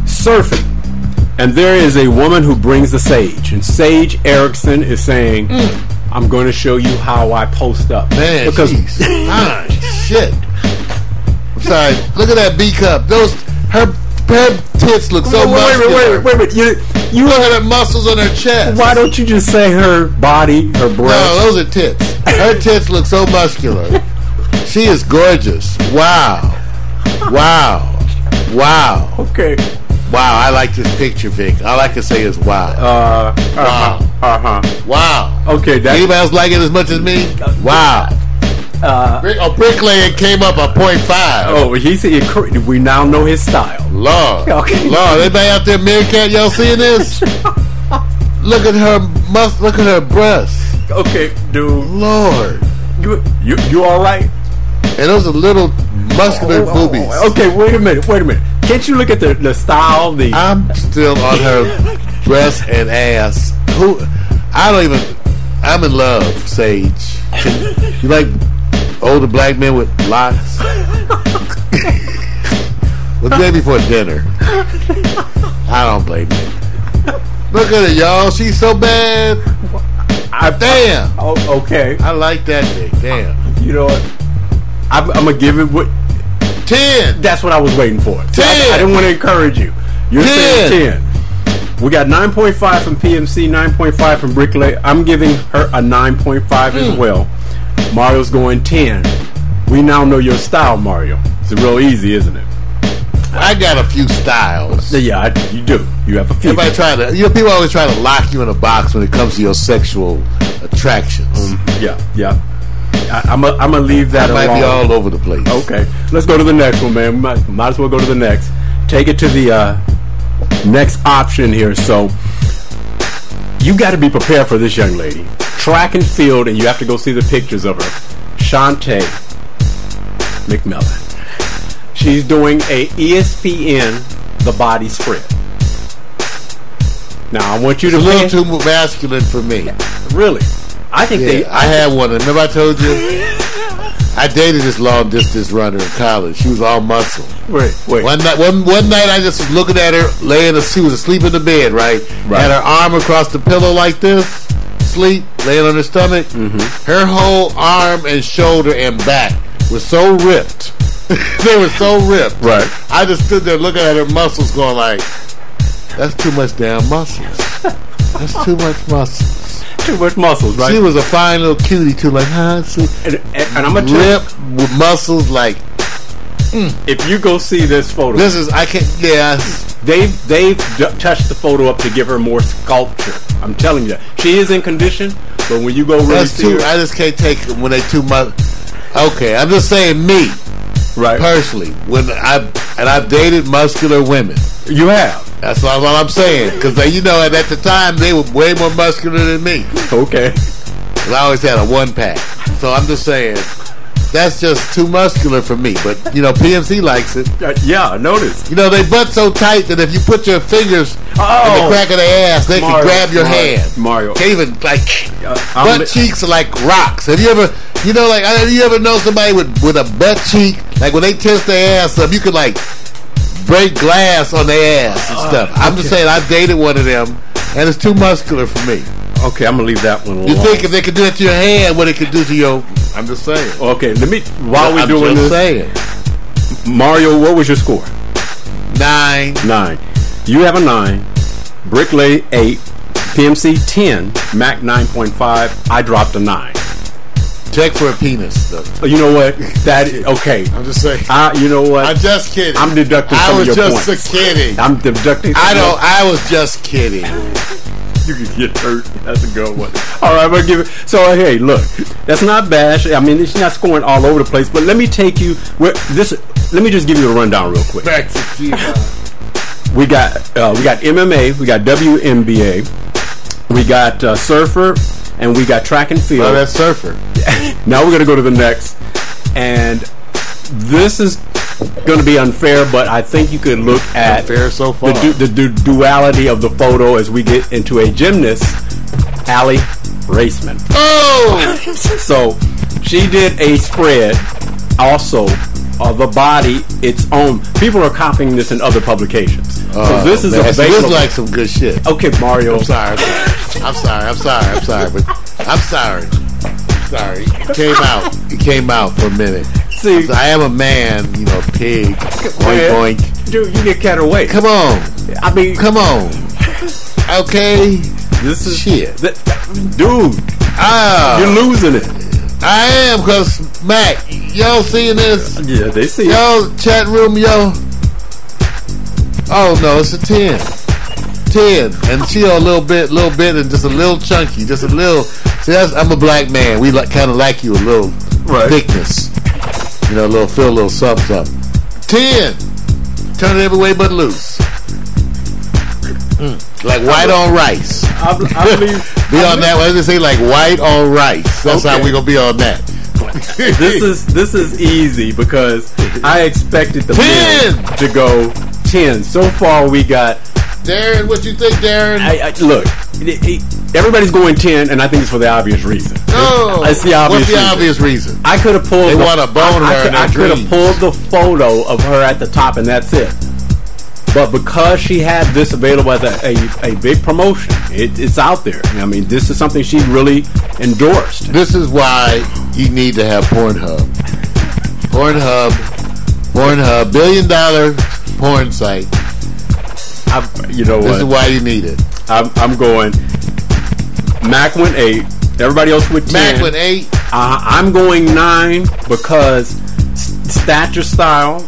B: surfing. And there is a woman who brings the sage. And Sage Erickson is saying, mm. I'm going to show you how I post up.
A: Man,
B: because
A: fine. Shit. I'm sorry. Look at that B cup. Those her her tits look so
B: wait, wait,
A: muscular.
B: wait, wait, wait, wait. You, you
A: Look at her muscles on her chest.
B: why don't you just say her body, her breast?
A: No, those are tits. Her tits look so muscular. She is gorgeous. Wow. Wow. Wow.
B: Okay.
A: Wow. I like this picture, Vic. All I can say is wow.
B: Uh, uh-huh, uh-huh.
A: wow.
B: Okay, that,
A: Anybody else like it as much as me? Wow. Uh, Brick, oh, bricklaying came up a point five.
B: Oh, he said we now know his style.
A: Lord.
B: Okay.
A: Lord, anybody out there, Meerkat, y'all seeing this? look at her mus- look at her breasts.
B: Okay, dude,
A: Lord.
B: you you, you all right?
A: And those are little muscular oh, oh, oh, boobies.
B: Okay, wait a minute, wait a minute. Can't you look at the the style? The
A: I'm still on her breast and ass. Who? I don't even. I'm in love, Sage. You like older black men with locks? well, maybe for dinner. I don't blame you. Look at her, y'all. She's so bad.
B: I,
A: Damn.
B: oh, okay.
A: I like that thing. Damn.
B: You know what? I'm, I'm gonna give it what.
A: Ten.
B: That's what I was waiting for. See, I,
A: Ten.
B: I didn't want to encourage you. You're
A: Ten.
B: saying ten. We got 9.5 from PMC, 9.5 from Bricklay. I'm giving her a 9.5 as
A: Hmm.
B: well. Mario's going 10. We now know your style, Mario. It's real easy, isn't it?
A: I got a few styles.
B: Yeah, I, you do. You have a few.
A: Everybody try to, you know, people always try to lock you in a box when it comes to your sexual attractions.
B: Yeah, yeah. I, I'm going to leave that
A: That might
B: alone.
A: be all over the place.
B: Okay, let's go to the next one, man. We might, might as well go to the next. Take it to the uh, next option here. So, you got to be prepared for this young lady. Track and field, and you have to go see the pictures of her. Shantae McMillan. She's doing a ESPN The Body Spread. Now, I want you
A: It's
B: to
A: a little too masculine for me.
B: really. I think
A: Yeah,
B: they.
A: I had one. Remember I told you? I dated this long distance runner in college. She was all muscle.
B: wait, wait.
A: One night, one, one night, I just was looking at her, laying. She was asleep in the bed, right?
B: Right.
A: Had her arm across the pillow like this, sleep, laying on her stomach.
B: Mm-hmm.
A: Her whole arm and shoulder and back was so ripped. they were so ripped.
B: Right.
A: I just stood there looking at her muscles, going like, "That's too much damn muscles. That's too much muscles."
B: Much muscles, right?
A: She was a fine little cutie too, like, huh?
B: And, and, and I'm you,
A: Ripped with muscles like mm.
B: if you go see this photo,
A: this is. I can't. Yeah.
B: they've they've d- touched the photo up to give her more sculpture. I'm telling you, she is in condition, but when you go really
A: That's too.
B: her,
A: I just can't take it when they too much. Okay, I'm just saying me
B: right?
A: personally. When I and I've dated muscular women.
B: You have
A: That's all, all I'm saying. Because you know, at, at the time they were way more muscular than me.
B: okay.
A: 'Cause I always had a one pack. So I'm just saying. That's just too muscular for me, but you know PMC likes it.
B: Uh, yeah, noticed.
A: You know they butt so tight that if you put your fingers in the
B: Oh.
A: crack of their ass, they
B: Mario,
A: can grab your
B: Mario,
A: hand.
B: Mario.
A: can't even like
B: Uh,
A: butt
B: li-
A: cheeks are like rocks. Have you ever, you know, like have you ever know somebody with with a butt cheek? Like when they tense their ass up, you could like break glass on their ass and oh, stuff. I'm just saying, I dated one of them, and it's too muscular for me.
B: Okay, I'm gonna leave that one alone.
A: You think if they could do it to your hand, what it could do to your? I'm just saying.
B: Okay, let me. While we're
A: I'm
B: doing
A: just
B: this,
A: saying.
B: Mario, what was your score?
A: Nine.
B: Nine. You have a nine. Bricklay eight. PMC ten. Mac nine point five. I dropped a nine.
A: Check for a penis. Though.
B: Oh, You know what? That is, okay.
A: I'm just saying.
B: I, you know what?
A: I'm just kidding.
B: I'm deducting
A: I
B: some
A: was
B: of your
A: just
B: points.
A: kidding.
B: I'm deducting.
A: I
B: some of
A: don't. I was just kidding.
B: you could get hurt. That's a good one. All right, I'm gonna give it. So hey, look, that's not bad. I mean, she's not scoring all over the place, but let me take you. Where, this. Let me just give you a rundown real quick.
A: Back to T-Bone.
B: We got uh, we got MMA, we got WNBA, we got uh, surfer, and we got track and field.
A: Oh, that's surfer.
B: now we're gonna go to the next, and this is gonna be unfair, but I think you could look at
A: Unfair so far.
B: the, du- the du- duality of the photo as we get into a gymnast, Aly Raisman.
A: Oh,
B: So she did a spread also of the body its own. People are copying this in other publications. so this is
A: man, this like some good shit.
B: okay, Mario.
A: I'm sorry. I'm sorry. I'm sorry. I'm sorry. But I'm sorry. Sorry. It came out. It came out for a minute.
B: See,
A: I am a man, you know, pig. Oink
B: man,
A: oink.
B: dude, you get carried away.
A: Come on.
B: I mean,
A: Come on. Okay.
B: this is
A: Shit.
B: th- dude.
A: Ah,
B: You're losing it.
A: I am because Mac, y'all seeing this?
B: Yeah, they see. it.
A: Yo, chat room, yo. Oh no, it's a ten. Ten, and she a little bit, little bit, and just a little chunky, just a little. See, that's, I'm a black man. We like kind of like you a little
B: Right.
A: thickness. You know, a little feel, a little something, something. Ten, turn it every way but loose. Mm, Like white on rice.
B: I, I believe
A: Be on that. What did they say? Like white on rice. That's how
B: Okay.
A: we gonna be on that.
B: this is this is easy because I expected the men
A: Ten!
B: to go ten. So far, we got.
A: Darren, what you think, Darren?
B: I, I, look, it- it- everybody's going ten, and I think it's for the obvious reason.
A: No.
B: It's the obvious.
A: What's the
B: reason.
A: obvious reason?
B: I could have pulled.
A: They
B: the-
A: wanna bone
B: I, I, I could have pulled the photo of her at the top, and that's it. But because she had this available as a, a, a big promotion, it, it's out there. I mean, this is something she really endorsed.
A: This is why you need to have Pornhub. Pornhub, Pornhub, billion dollar porn site.
B: I, you know
A: This
B: what?
A: is why you need it.
B: I'm, I'm going. Mac went eight. Everybody else went ten.
A: Mac with eight.
B: Uh, I'm going nine because stature style.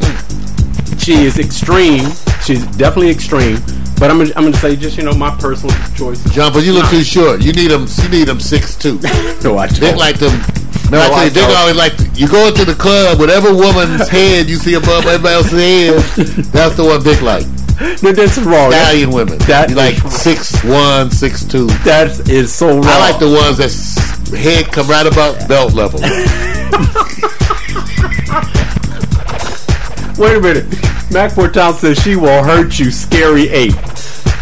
B: She is extreme. She's definitely extreme. But I'm gonna, I'm gonna say just you know my personal choice.
A: John, but you look too short. You need them. You need them six two.
B: No, I don't.
A: like them. No, I tell
B: I
A: always like you go into the club, whatever woman's head you see above everybody else's head, that's the one Dick like.
B: No, that's wrong. That,
A: Italian women.
B: that
A: like six one, six two.
B: that is so wrong.
A: I like the ones that's head come right about belt level.
B: Wait a minute. Mac Portal says she will hurt you. Scary eight.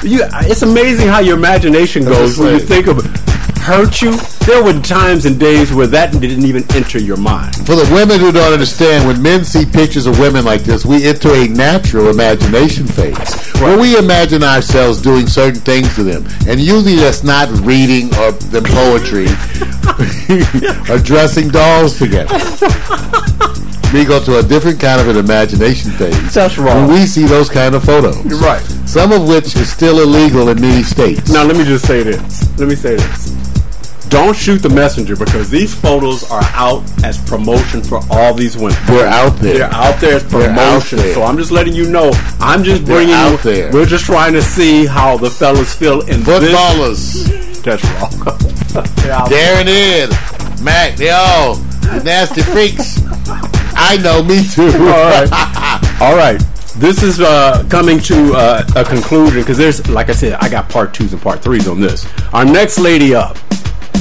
B: You, it's amazing how your imagination goes when you think of hurt you. There were times and days where that didn't even enter your mind.
A: For the women who don't understand, when men see pictures of women like this, we enter a natural imagination phase where we imagine ourselves doing certain things to them. And usually that's not reading or the poetry or dressing dolls together. We go to a different kind of an imagination phase.
B: That's wrong.
A: When we see those kind of photos.
B: You're right.
A: Some of which is still illegal in many states.
B: Now let me just say this. Let me say this. Don't shoot the messenger because these photos are out as promotion for all these women.
A: They're out there.
B: They're out there as promotion.
A: there.
B: So I'm just letting you know. I'm just
A: They're
B: bringing
A: out
B: you.
A: there.
B: We're just trying to see how the fellas feel in
A: Footballers.
B: this. That's wrong.
A: Darren Ed, Mac, they all nasty freaks. I know, me too.
B: All right. All right. This is uh, coming to uh, a conclusion because there's, like I said, I got part twos and part threes on this. Our next lady up,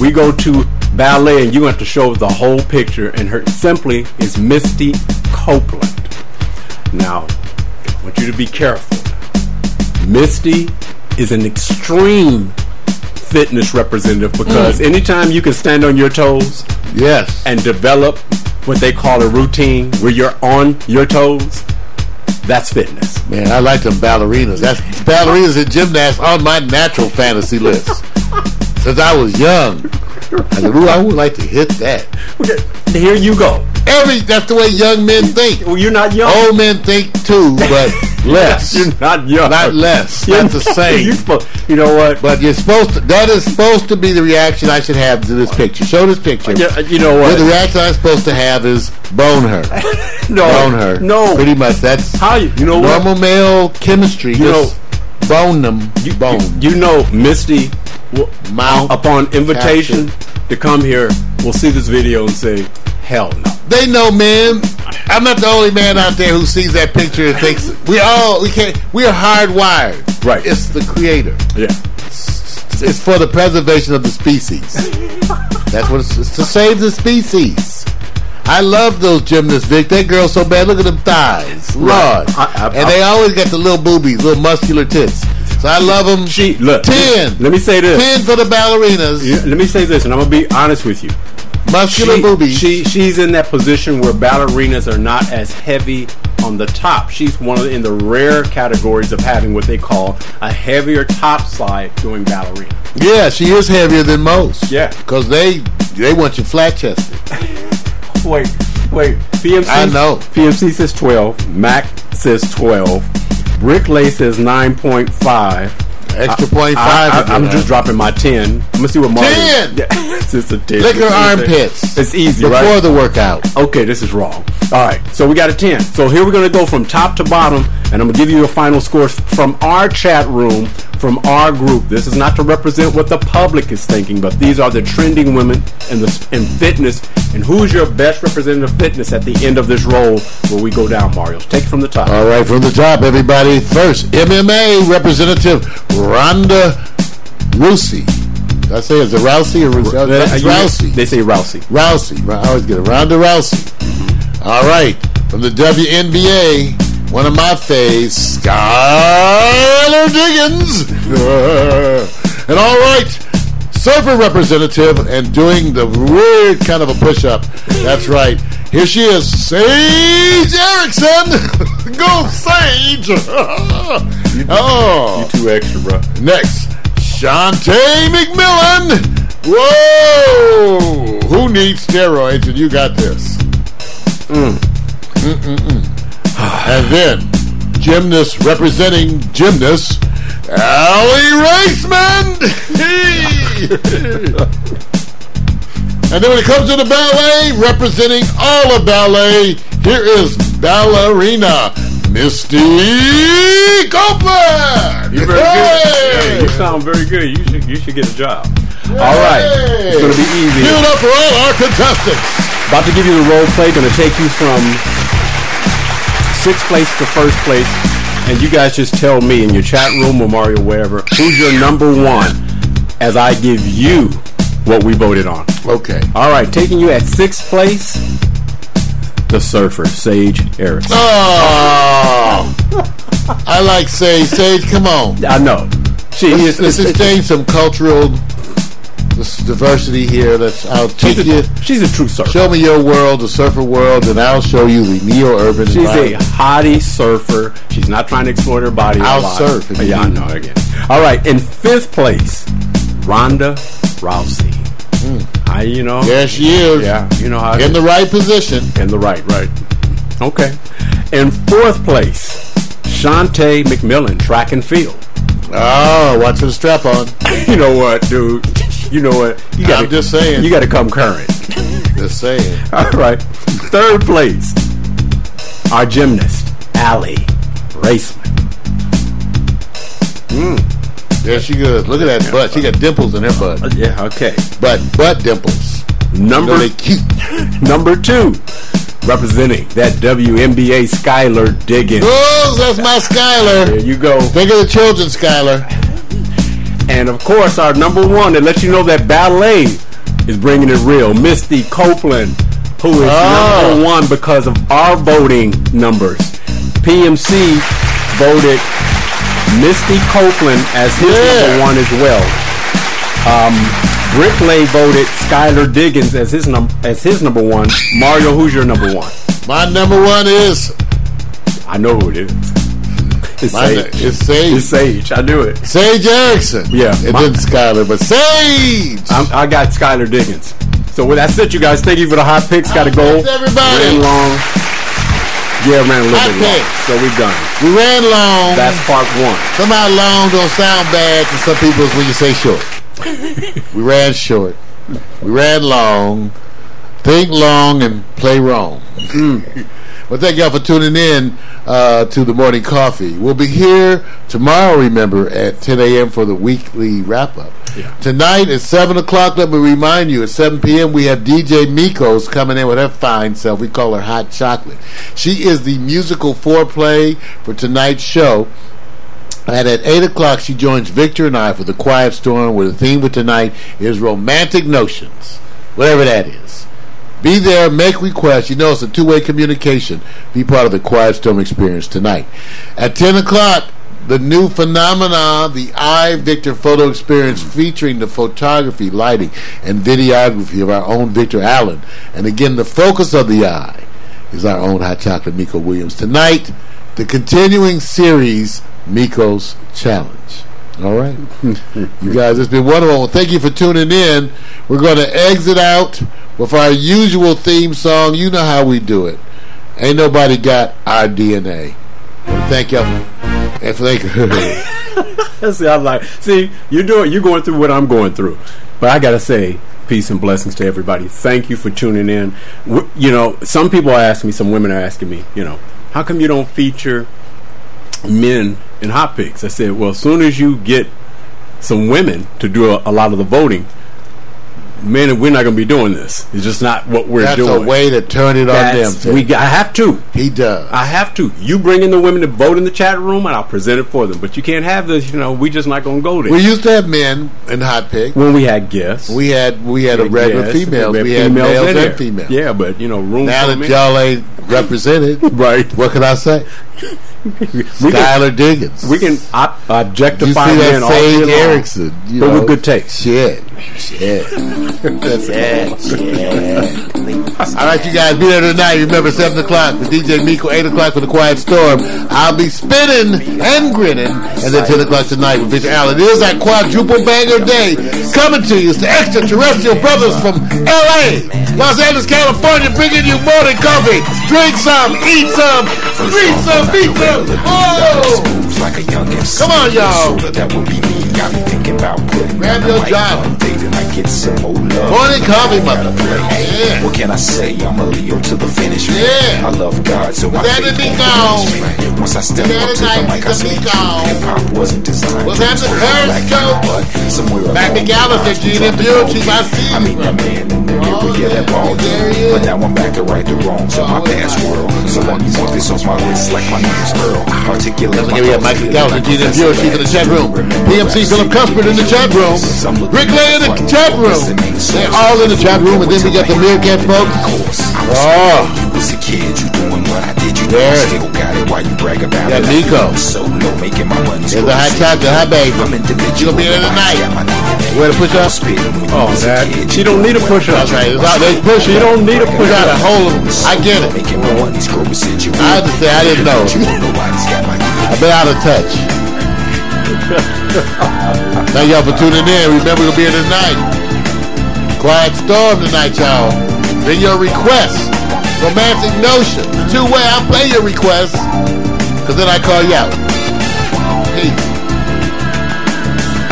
B: we go to ballet, and you have to show the whole picture, and her simply is Misty Copeland. Now, I want you to be careful. Misty is an extreme fitness representative because anytime you can stand on your toes,
A: yes.
B: and develop what they call a routine where you're on your toes, that's fitness.
A: Man, I like them ballerinas. That's ballerinas and gymnasts on my natural fantasy list. Since I was young. I said, ooh, I would like to hit that.
B: Here you go.
A: Every that's the way young men think.
B: Well, you're not young.
A: Old men think too, but less.
B: You're not young.
A: Not less.
B: You're
A: Not the same.
B: supposed- you know what?
A: But you're supposed to. That is supposed to be the reaction I should have to this picture. Show this picture.
B: Yeah, uh, you know
A: Well, the reaction I'm supposed to have is bone her.
B: No,
A: bone her.
B: No.
A: Pretty much. That's
B: How you? You know what?
A: normal male chemistry.
B: You
A: just bone them.
B: You,
A: bone.
B: you, you know, Misty will-
A: Mount
B: upon invitation to come here, will see this video and say, "Hell no."
A: They know, man. I'm not the only man out there who sees that picture and thinks we all we can't. We are hardwired.
B: Right.
A: It's the creator.
B: Yeah.
A: It's for the preservation of the species. That's what it's, it's to save the species. I love those gymnasts, Vic. That girl's so bad. Look at them thighs, Lord.
B: I- I-
A: and they always got the little boobies, little muscular tits. So I love them.
B: She look.
A: ten.
B: Let me say this.
A: ten for the ballerinas.
B: Yeah, Let me say this, and I'm gonna be honest with you.
A: Muscular
B: she,
A: boobies.
B: She she's in that position where ballerinas are not as heavy on the top. She's one of the, in the rare categories of having what they call a heavier top side doing ballerina.
A: yeah, she is heavier than most.
B: Yeah.
A: because they they want you flat chested.
B: Wait, wait. PMC
A: I know.
B: PMC says 12. Mac says 12. Bricklay says 9.5.
A: Extra point
B: I,
A: five.
B: I, am just dropping my 10. I'm gonna see what Mario.
A: 10!
B: Yeah, it's just a 10.
A: Lick
B: It's
A: armpits.
B: It's easy,
A: before
B: right?
A: the workout.
B: Okay, this is wrong. All right, so we got a 10. So here we're going to go from top to bottom, and I'm going to give you a final score from our chat room, from our group. This is not to represent what the public is thinking, but these are the trending women in, the, in fitness. And who's your best representative of fitness at the end of this roll where we go down, Mario? Take it from the top.
A: All right, from the top, everybody. First, MMA representative Ronda Rousey. Did I say it's a Rousey or Rousey?
B: Uh,
A: Rousey.
B: They say Rousey.
A: Rousey. I always get it. Ronda Rousey. All right, from the WNBA, one of my faves, Skylar Diggins. and all right, surfer representative and doing the weird kind of a push-up. That's right. Here she is, Sage Erickson. Go Sage. oh.
B: You too extra, bro.
A: Next, Shantae McMillan. Whoa! Who needs steroids? And you got this. Mm. Mm-mm-mm. and then, gymnast representing gymnast, Aly Raisman. and then when it comes to the ballet, representing all of ballet, here is ballerina Misty Copeland.
B: You're very
A: Hey!
B: good. Yeah, you sound very good. You should you should get a job. All right, it's going to be easy.
A: Give it up for all our contestants.
B: About to give you the role play. Going to take you from sixth place to first place, and you guys just tell me in your chat room or Mario wherever who's your number one as I give you what we voted on.
A: Okay.
B: All right, taking you at sixth place, the surfer Sage Erickson.
A: Oh, I like Sage. Sage, come on.
B: I know she
A: Let's,
B: is.
A: let's exchange some cultural this diversity here. Let's. I'll take
B: she's,
A: you.
B: a, she's a true surfer.
A: Show me your world, the surfer world, and I'll show you the neo-urban.
B: She's a hottie surfer. She's not trying to exploit her body.
A: I'll surf if
B: Yeah, I know. Again. All right. In fifth place, Ronda Rousey. Hmm. How you know?
A: There she is.
B: Yeah, you know how
A: in the right position.
B: in the right, right. Okay. In fourth place, Shantae McMillan, track and field.
A: Oh, watch the strap on.
B: you know what, dude? You know what? You gotta,
A: I'm just saying.
B: You got to come current.
A: Just saying.
B: All right. Third place, our gymnast, Aly Raisman.
A: There hmm. she goes. Look at that butt. She got dimples in her butt.
B: Uh, yeah. Okay.
A: Butt, butt dimples. You know
B: Number
A: cute.
B: Number two, representing that WNBA Skylar Diggins.
A: Oh, that's my Skylar.
B: There you go.
A: Think of the children, Skylar.
B: And of course, our number one that lets you know that ballet is bringing it real. Misty Copeland, who is
A: Oh.
B: number one because of our voting numbers. PMC voted Misty Copeland as his
A: Yeah.
B: number one as well. Um, Bricklay voted Skylar Diggins as his num as his number one. Mario, who's your number one?
A: My number one is
B: I know who it is. It's Sage.
A: it's Sage.
B: It's Sage. I knew it.
A: Sage Erickson.
B: Yeah,
A: It
B: my-
A: didn't Skylar, but Sage.
B: I'm, I got Skylar Diggins. So with that said, you guys, thank you for the hot picks. Got to go.
A: Everybody.
B: Ran long. Yeah, ran a little
A: Hot
B: bit long.
A: picks.
B: So we done.
A: we ran long.
B: That's part one.
A: Somehow long don't sound bad to some people when you say short. we ran short. We ran long. Think long and play wrong. Hmm. Well, thank y'all for tuning in uh, to the morning coffee. We'll be here tomorrow, remember, at 10 a.m. for the weekly wrap up.
B: Yeah.
A: Tonight at 7 o'clock, let me remind you, at 7 p.m., we have DJ Mikos coming in with her fine self. We call her Hot Chocolate. She is the musical foreplay for tonight's show. And at 8 o'clock, she joins Victor and I for The Quiet Storm, where the theme for tonight is romantic notions, whatever that is. Be there, make requests. You know it's a two-way communication. Be part of the Quiet Storm experience tonight. At 10 o'clock, the new phenomena, the I Victor photo experience featuring the photography, lighting, and videography of our own Victor Allen. And again, the focus of the eye is our own hot chocolate Miko Williams. Tonight, the continuing series, Miko's Challenge. All right. you guys, it's been wonderful. Thank you for tuning in. We're going to exit out with our usual theme song. You know how we do it. Ain't nobody got our DNA. Thank y'all. And thank you.
B: see, I'm like, see, you're doing, you're going through what I'm going through, but I gotta say, peace and blessings to everybody. Thank you for tuning in. W- You know, some people ask me, some women are asking me, you know, how come you don't feature men in hot picks? I said, well, as soon as you get some women to do a, a lot of the voting, men, we're not going to be doing this. It's just not what we're
A: That's
B: doing.
A: a way to turn it on them.
B: We, I have to.
A: he does.
B: I have to. You bring in the women to vote in the chat room, and I'll present it for them. But you can't have this. You know, we're just not going to go there.
A: we used to have men in hot pick.
B: when we had guests,
A: We had we had a
B: Yes,
A: regular females.
B: had
A: We had
B: females
A: males and females.
B: Yeah, but you know, room
A: Now that y'all ain't represented,
B: right,
A: what can I say? Skylar Diggins.
B: we can ob-
A: You
B: objectify
A: see
B: men
A: that
B: all day
A: Sage. Erickson, you
B: But
A: know,
B: with good taste.
A: Shit, shit, shit, shit. All right, you guys, be there tonight. Remember, seven o'clock for DJ Miko, eight o'clock for the Quiet Storm. I'll be spinning and grinning, and then ten o'clock tonight with Victor Allen. It is that quadruple banger day coming to you. It's the extraterrestrial brothers from L.A., Los Angeles, California, bringing you morning coffee. Drink some, eat some, read some, beat some. Oh!
F: Like a young MC.
A: Come on, y'all.
F: That would be me. I be thinking about putting
A: Grab your
F: the
A: job.
F: then I get some more love.
A: Morning coffee, mother. Yeah.
F: What can I say? I'm a Leo to the finish.
A: Yeah.
F: I love God, so I
A: that the Nico?
F: diminish me. Once I step
A: That
F: up
A: the
F: to the mic, I speak. Hip hop wasn't designed
A: happening,
F: serve
A: Paris
F: black
A: Joe?
F: people, but somewhere
A: Back to
F: the
A: that
F: lines,
A: Gene and
F: unfolded.
A: I see
F: I
A: you,
F: mean, that man in the Mirror, yeah, that ball
A: there.
F: But now I'm back to right the wrongs of my past world. So long you want this off my list like my name's Earl. Articulate my
A: give you a
F: thoughts
A: Michael
F: clearly
A: Gallup,
F: like
A: Gene and
F: Professor
A: Chief in the chat room. PMC Philip Cuthbert in the chat room. Rick Lay in the chat room. They're all in the chat room, and then we got the Meerkat folks. Oh.
F: Was ah. a kid, you doing what I did, you know. I still got it while you brag about
A: Yeah,
F: it.
A: Nico.
F: Solo making my money.
A: There's the hot chocolate, hi baby.
F: I'm individual.
A: You gonna be there tonight?
F: Got.
A: Where to push up?
F: Spitting
B: Oh,
F: was a
B: that
F: kid,
B: she don't need a push up.
A: That's right. It's out, they push. You don't need a push out. Hold them. I get it.
F: Making my money, screw a situation.
A: I understand. I didn't know.
F: Nobody's got my
A: I've been out of touch. Thank y'all for tuning in. Remember, we'll be here tonight. Quiet Storm tonight, y'all. Bring your requests. Romantic Notion. Two way, I'll play your requests. Because then I call you out. Peace.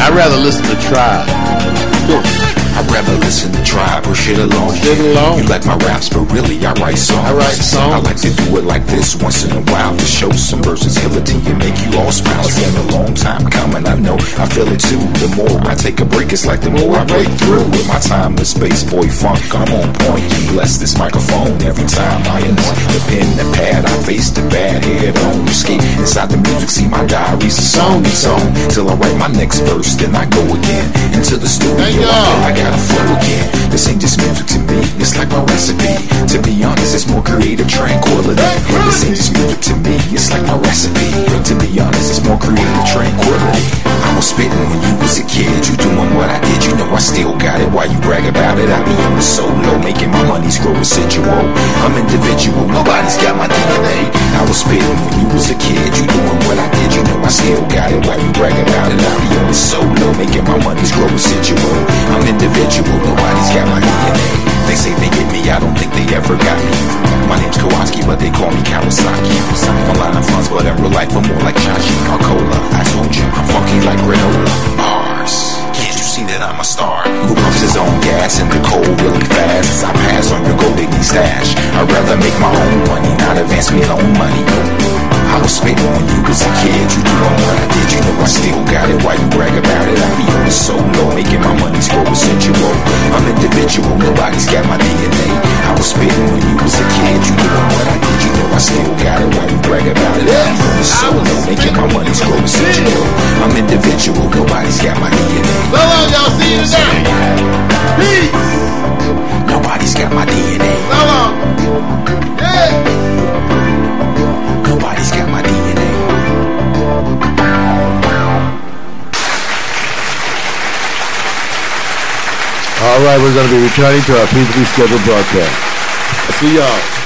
A: I'd rather listen to Tribe.
F: I'd rather listen to Tribe or shit alone.
A: Shit alone.
F: You like my raps, but really I write songs.
A: I write songs.
F: I like to do it like this once in a while to show some versatility and make you all smile. It's been a long time coming, I know. I feel it too. The more I take a break, it's like the more I break through. With my timeless space boy funk, I'm on point. You bless this microphone every time I anoint the pen, the pad. I face the bad head on. Skate inside the music, see my diaries, a song, it's song. Till I write my next verse, then I go again into the studio.
A: Thank
F: I
A: y'all.
F: Gotta flow again. This ain't just music to me, it's like my recipe. To be honest, it's more creative tranquility. Ain't just music to me, it's like my recipe. To be honest, it's more creative tranquility. I was spitting when you was a kid, you doing what I did, you know I still got it. Why you brag about it? I be on the solo, making my money's grow residual. I'm individual, nobody's got my DNA. I was spitting when you was a kid, you doing what I did, you know I still got it. Why you brag about it? I be on the solo, making my money's grow residual. I'm individual, nobody's got my DNA. They say they get me, I don't think they ever got me. My name's Kowalski, but they call me Kawasaki. Online I'm funds, but in real life I'm more like Chachi or Cola. I told you, I'm funky like granola. Bars. Can't you see that I'm a star? Who pumps his own gas in the cold really fast? As I pass on your gold digging stash. I'd rather rather make my own money, not advance me loan money. I was spitting when you was a kid. You doing what I did, you know I still got it. Why you brag about it? I be on the solo, making my money grow sensual. I'm individual, nobody's got my DNA. I was spitting when you was a kid. You doing what I did, you know I still got it. Why you brag about it? I be on the solo, making my money grow sensual. I'm individual, nobody's got my DNA.
A: So long, y'all. See you tonight. Peace.
F: Nobody's got my DNA.
A: So long. Yeah. All right, we're going to be returning to our previously scheduled broadcast. See y'all.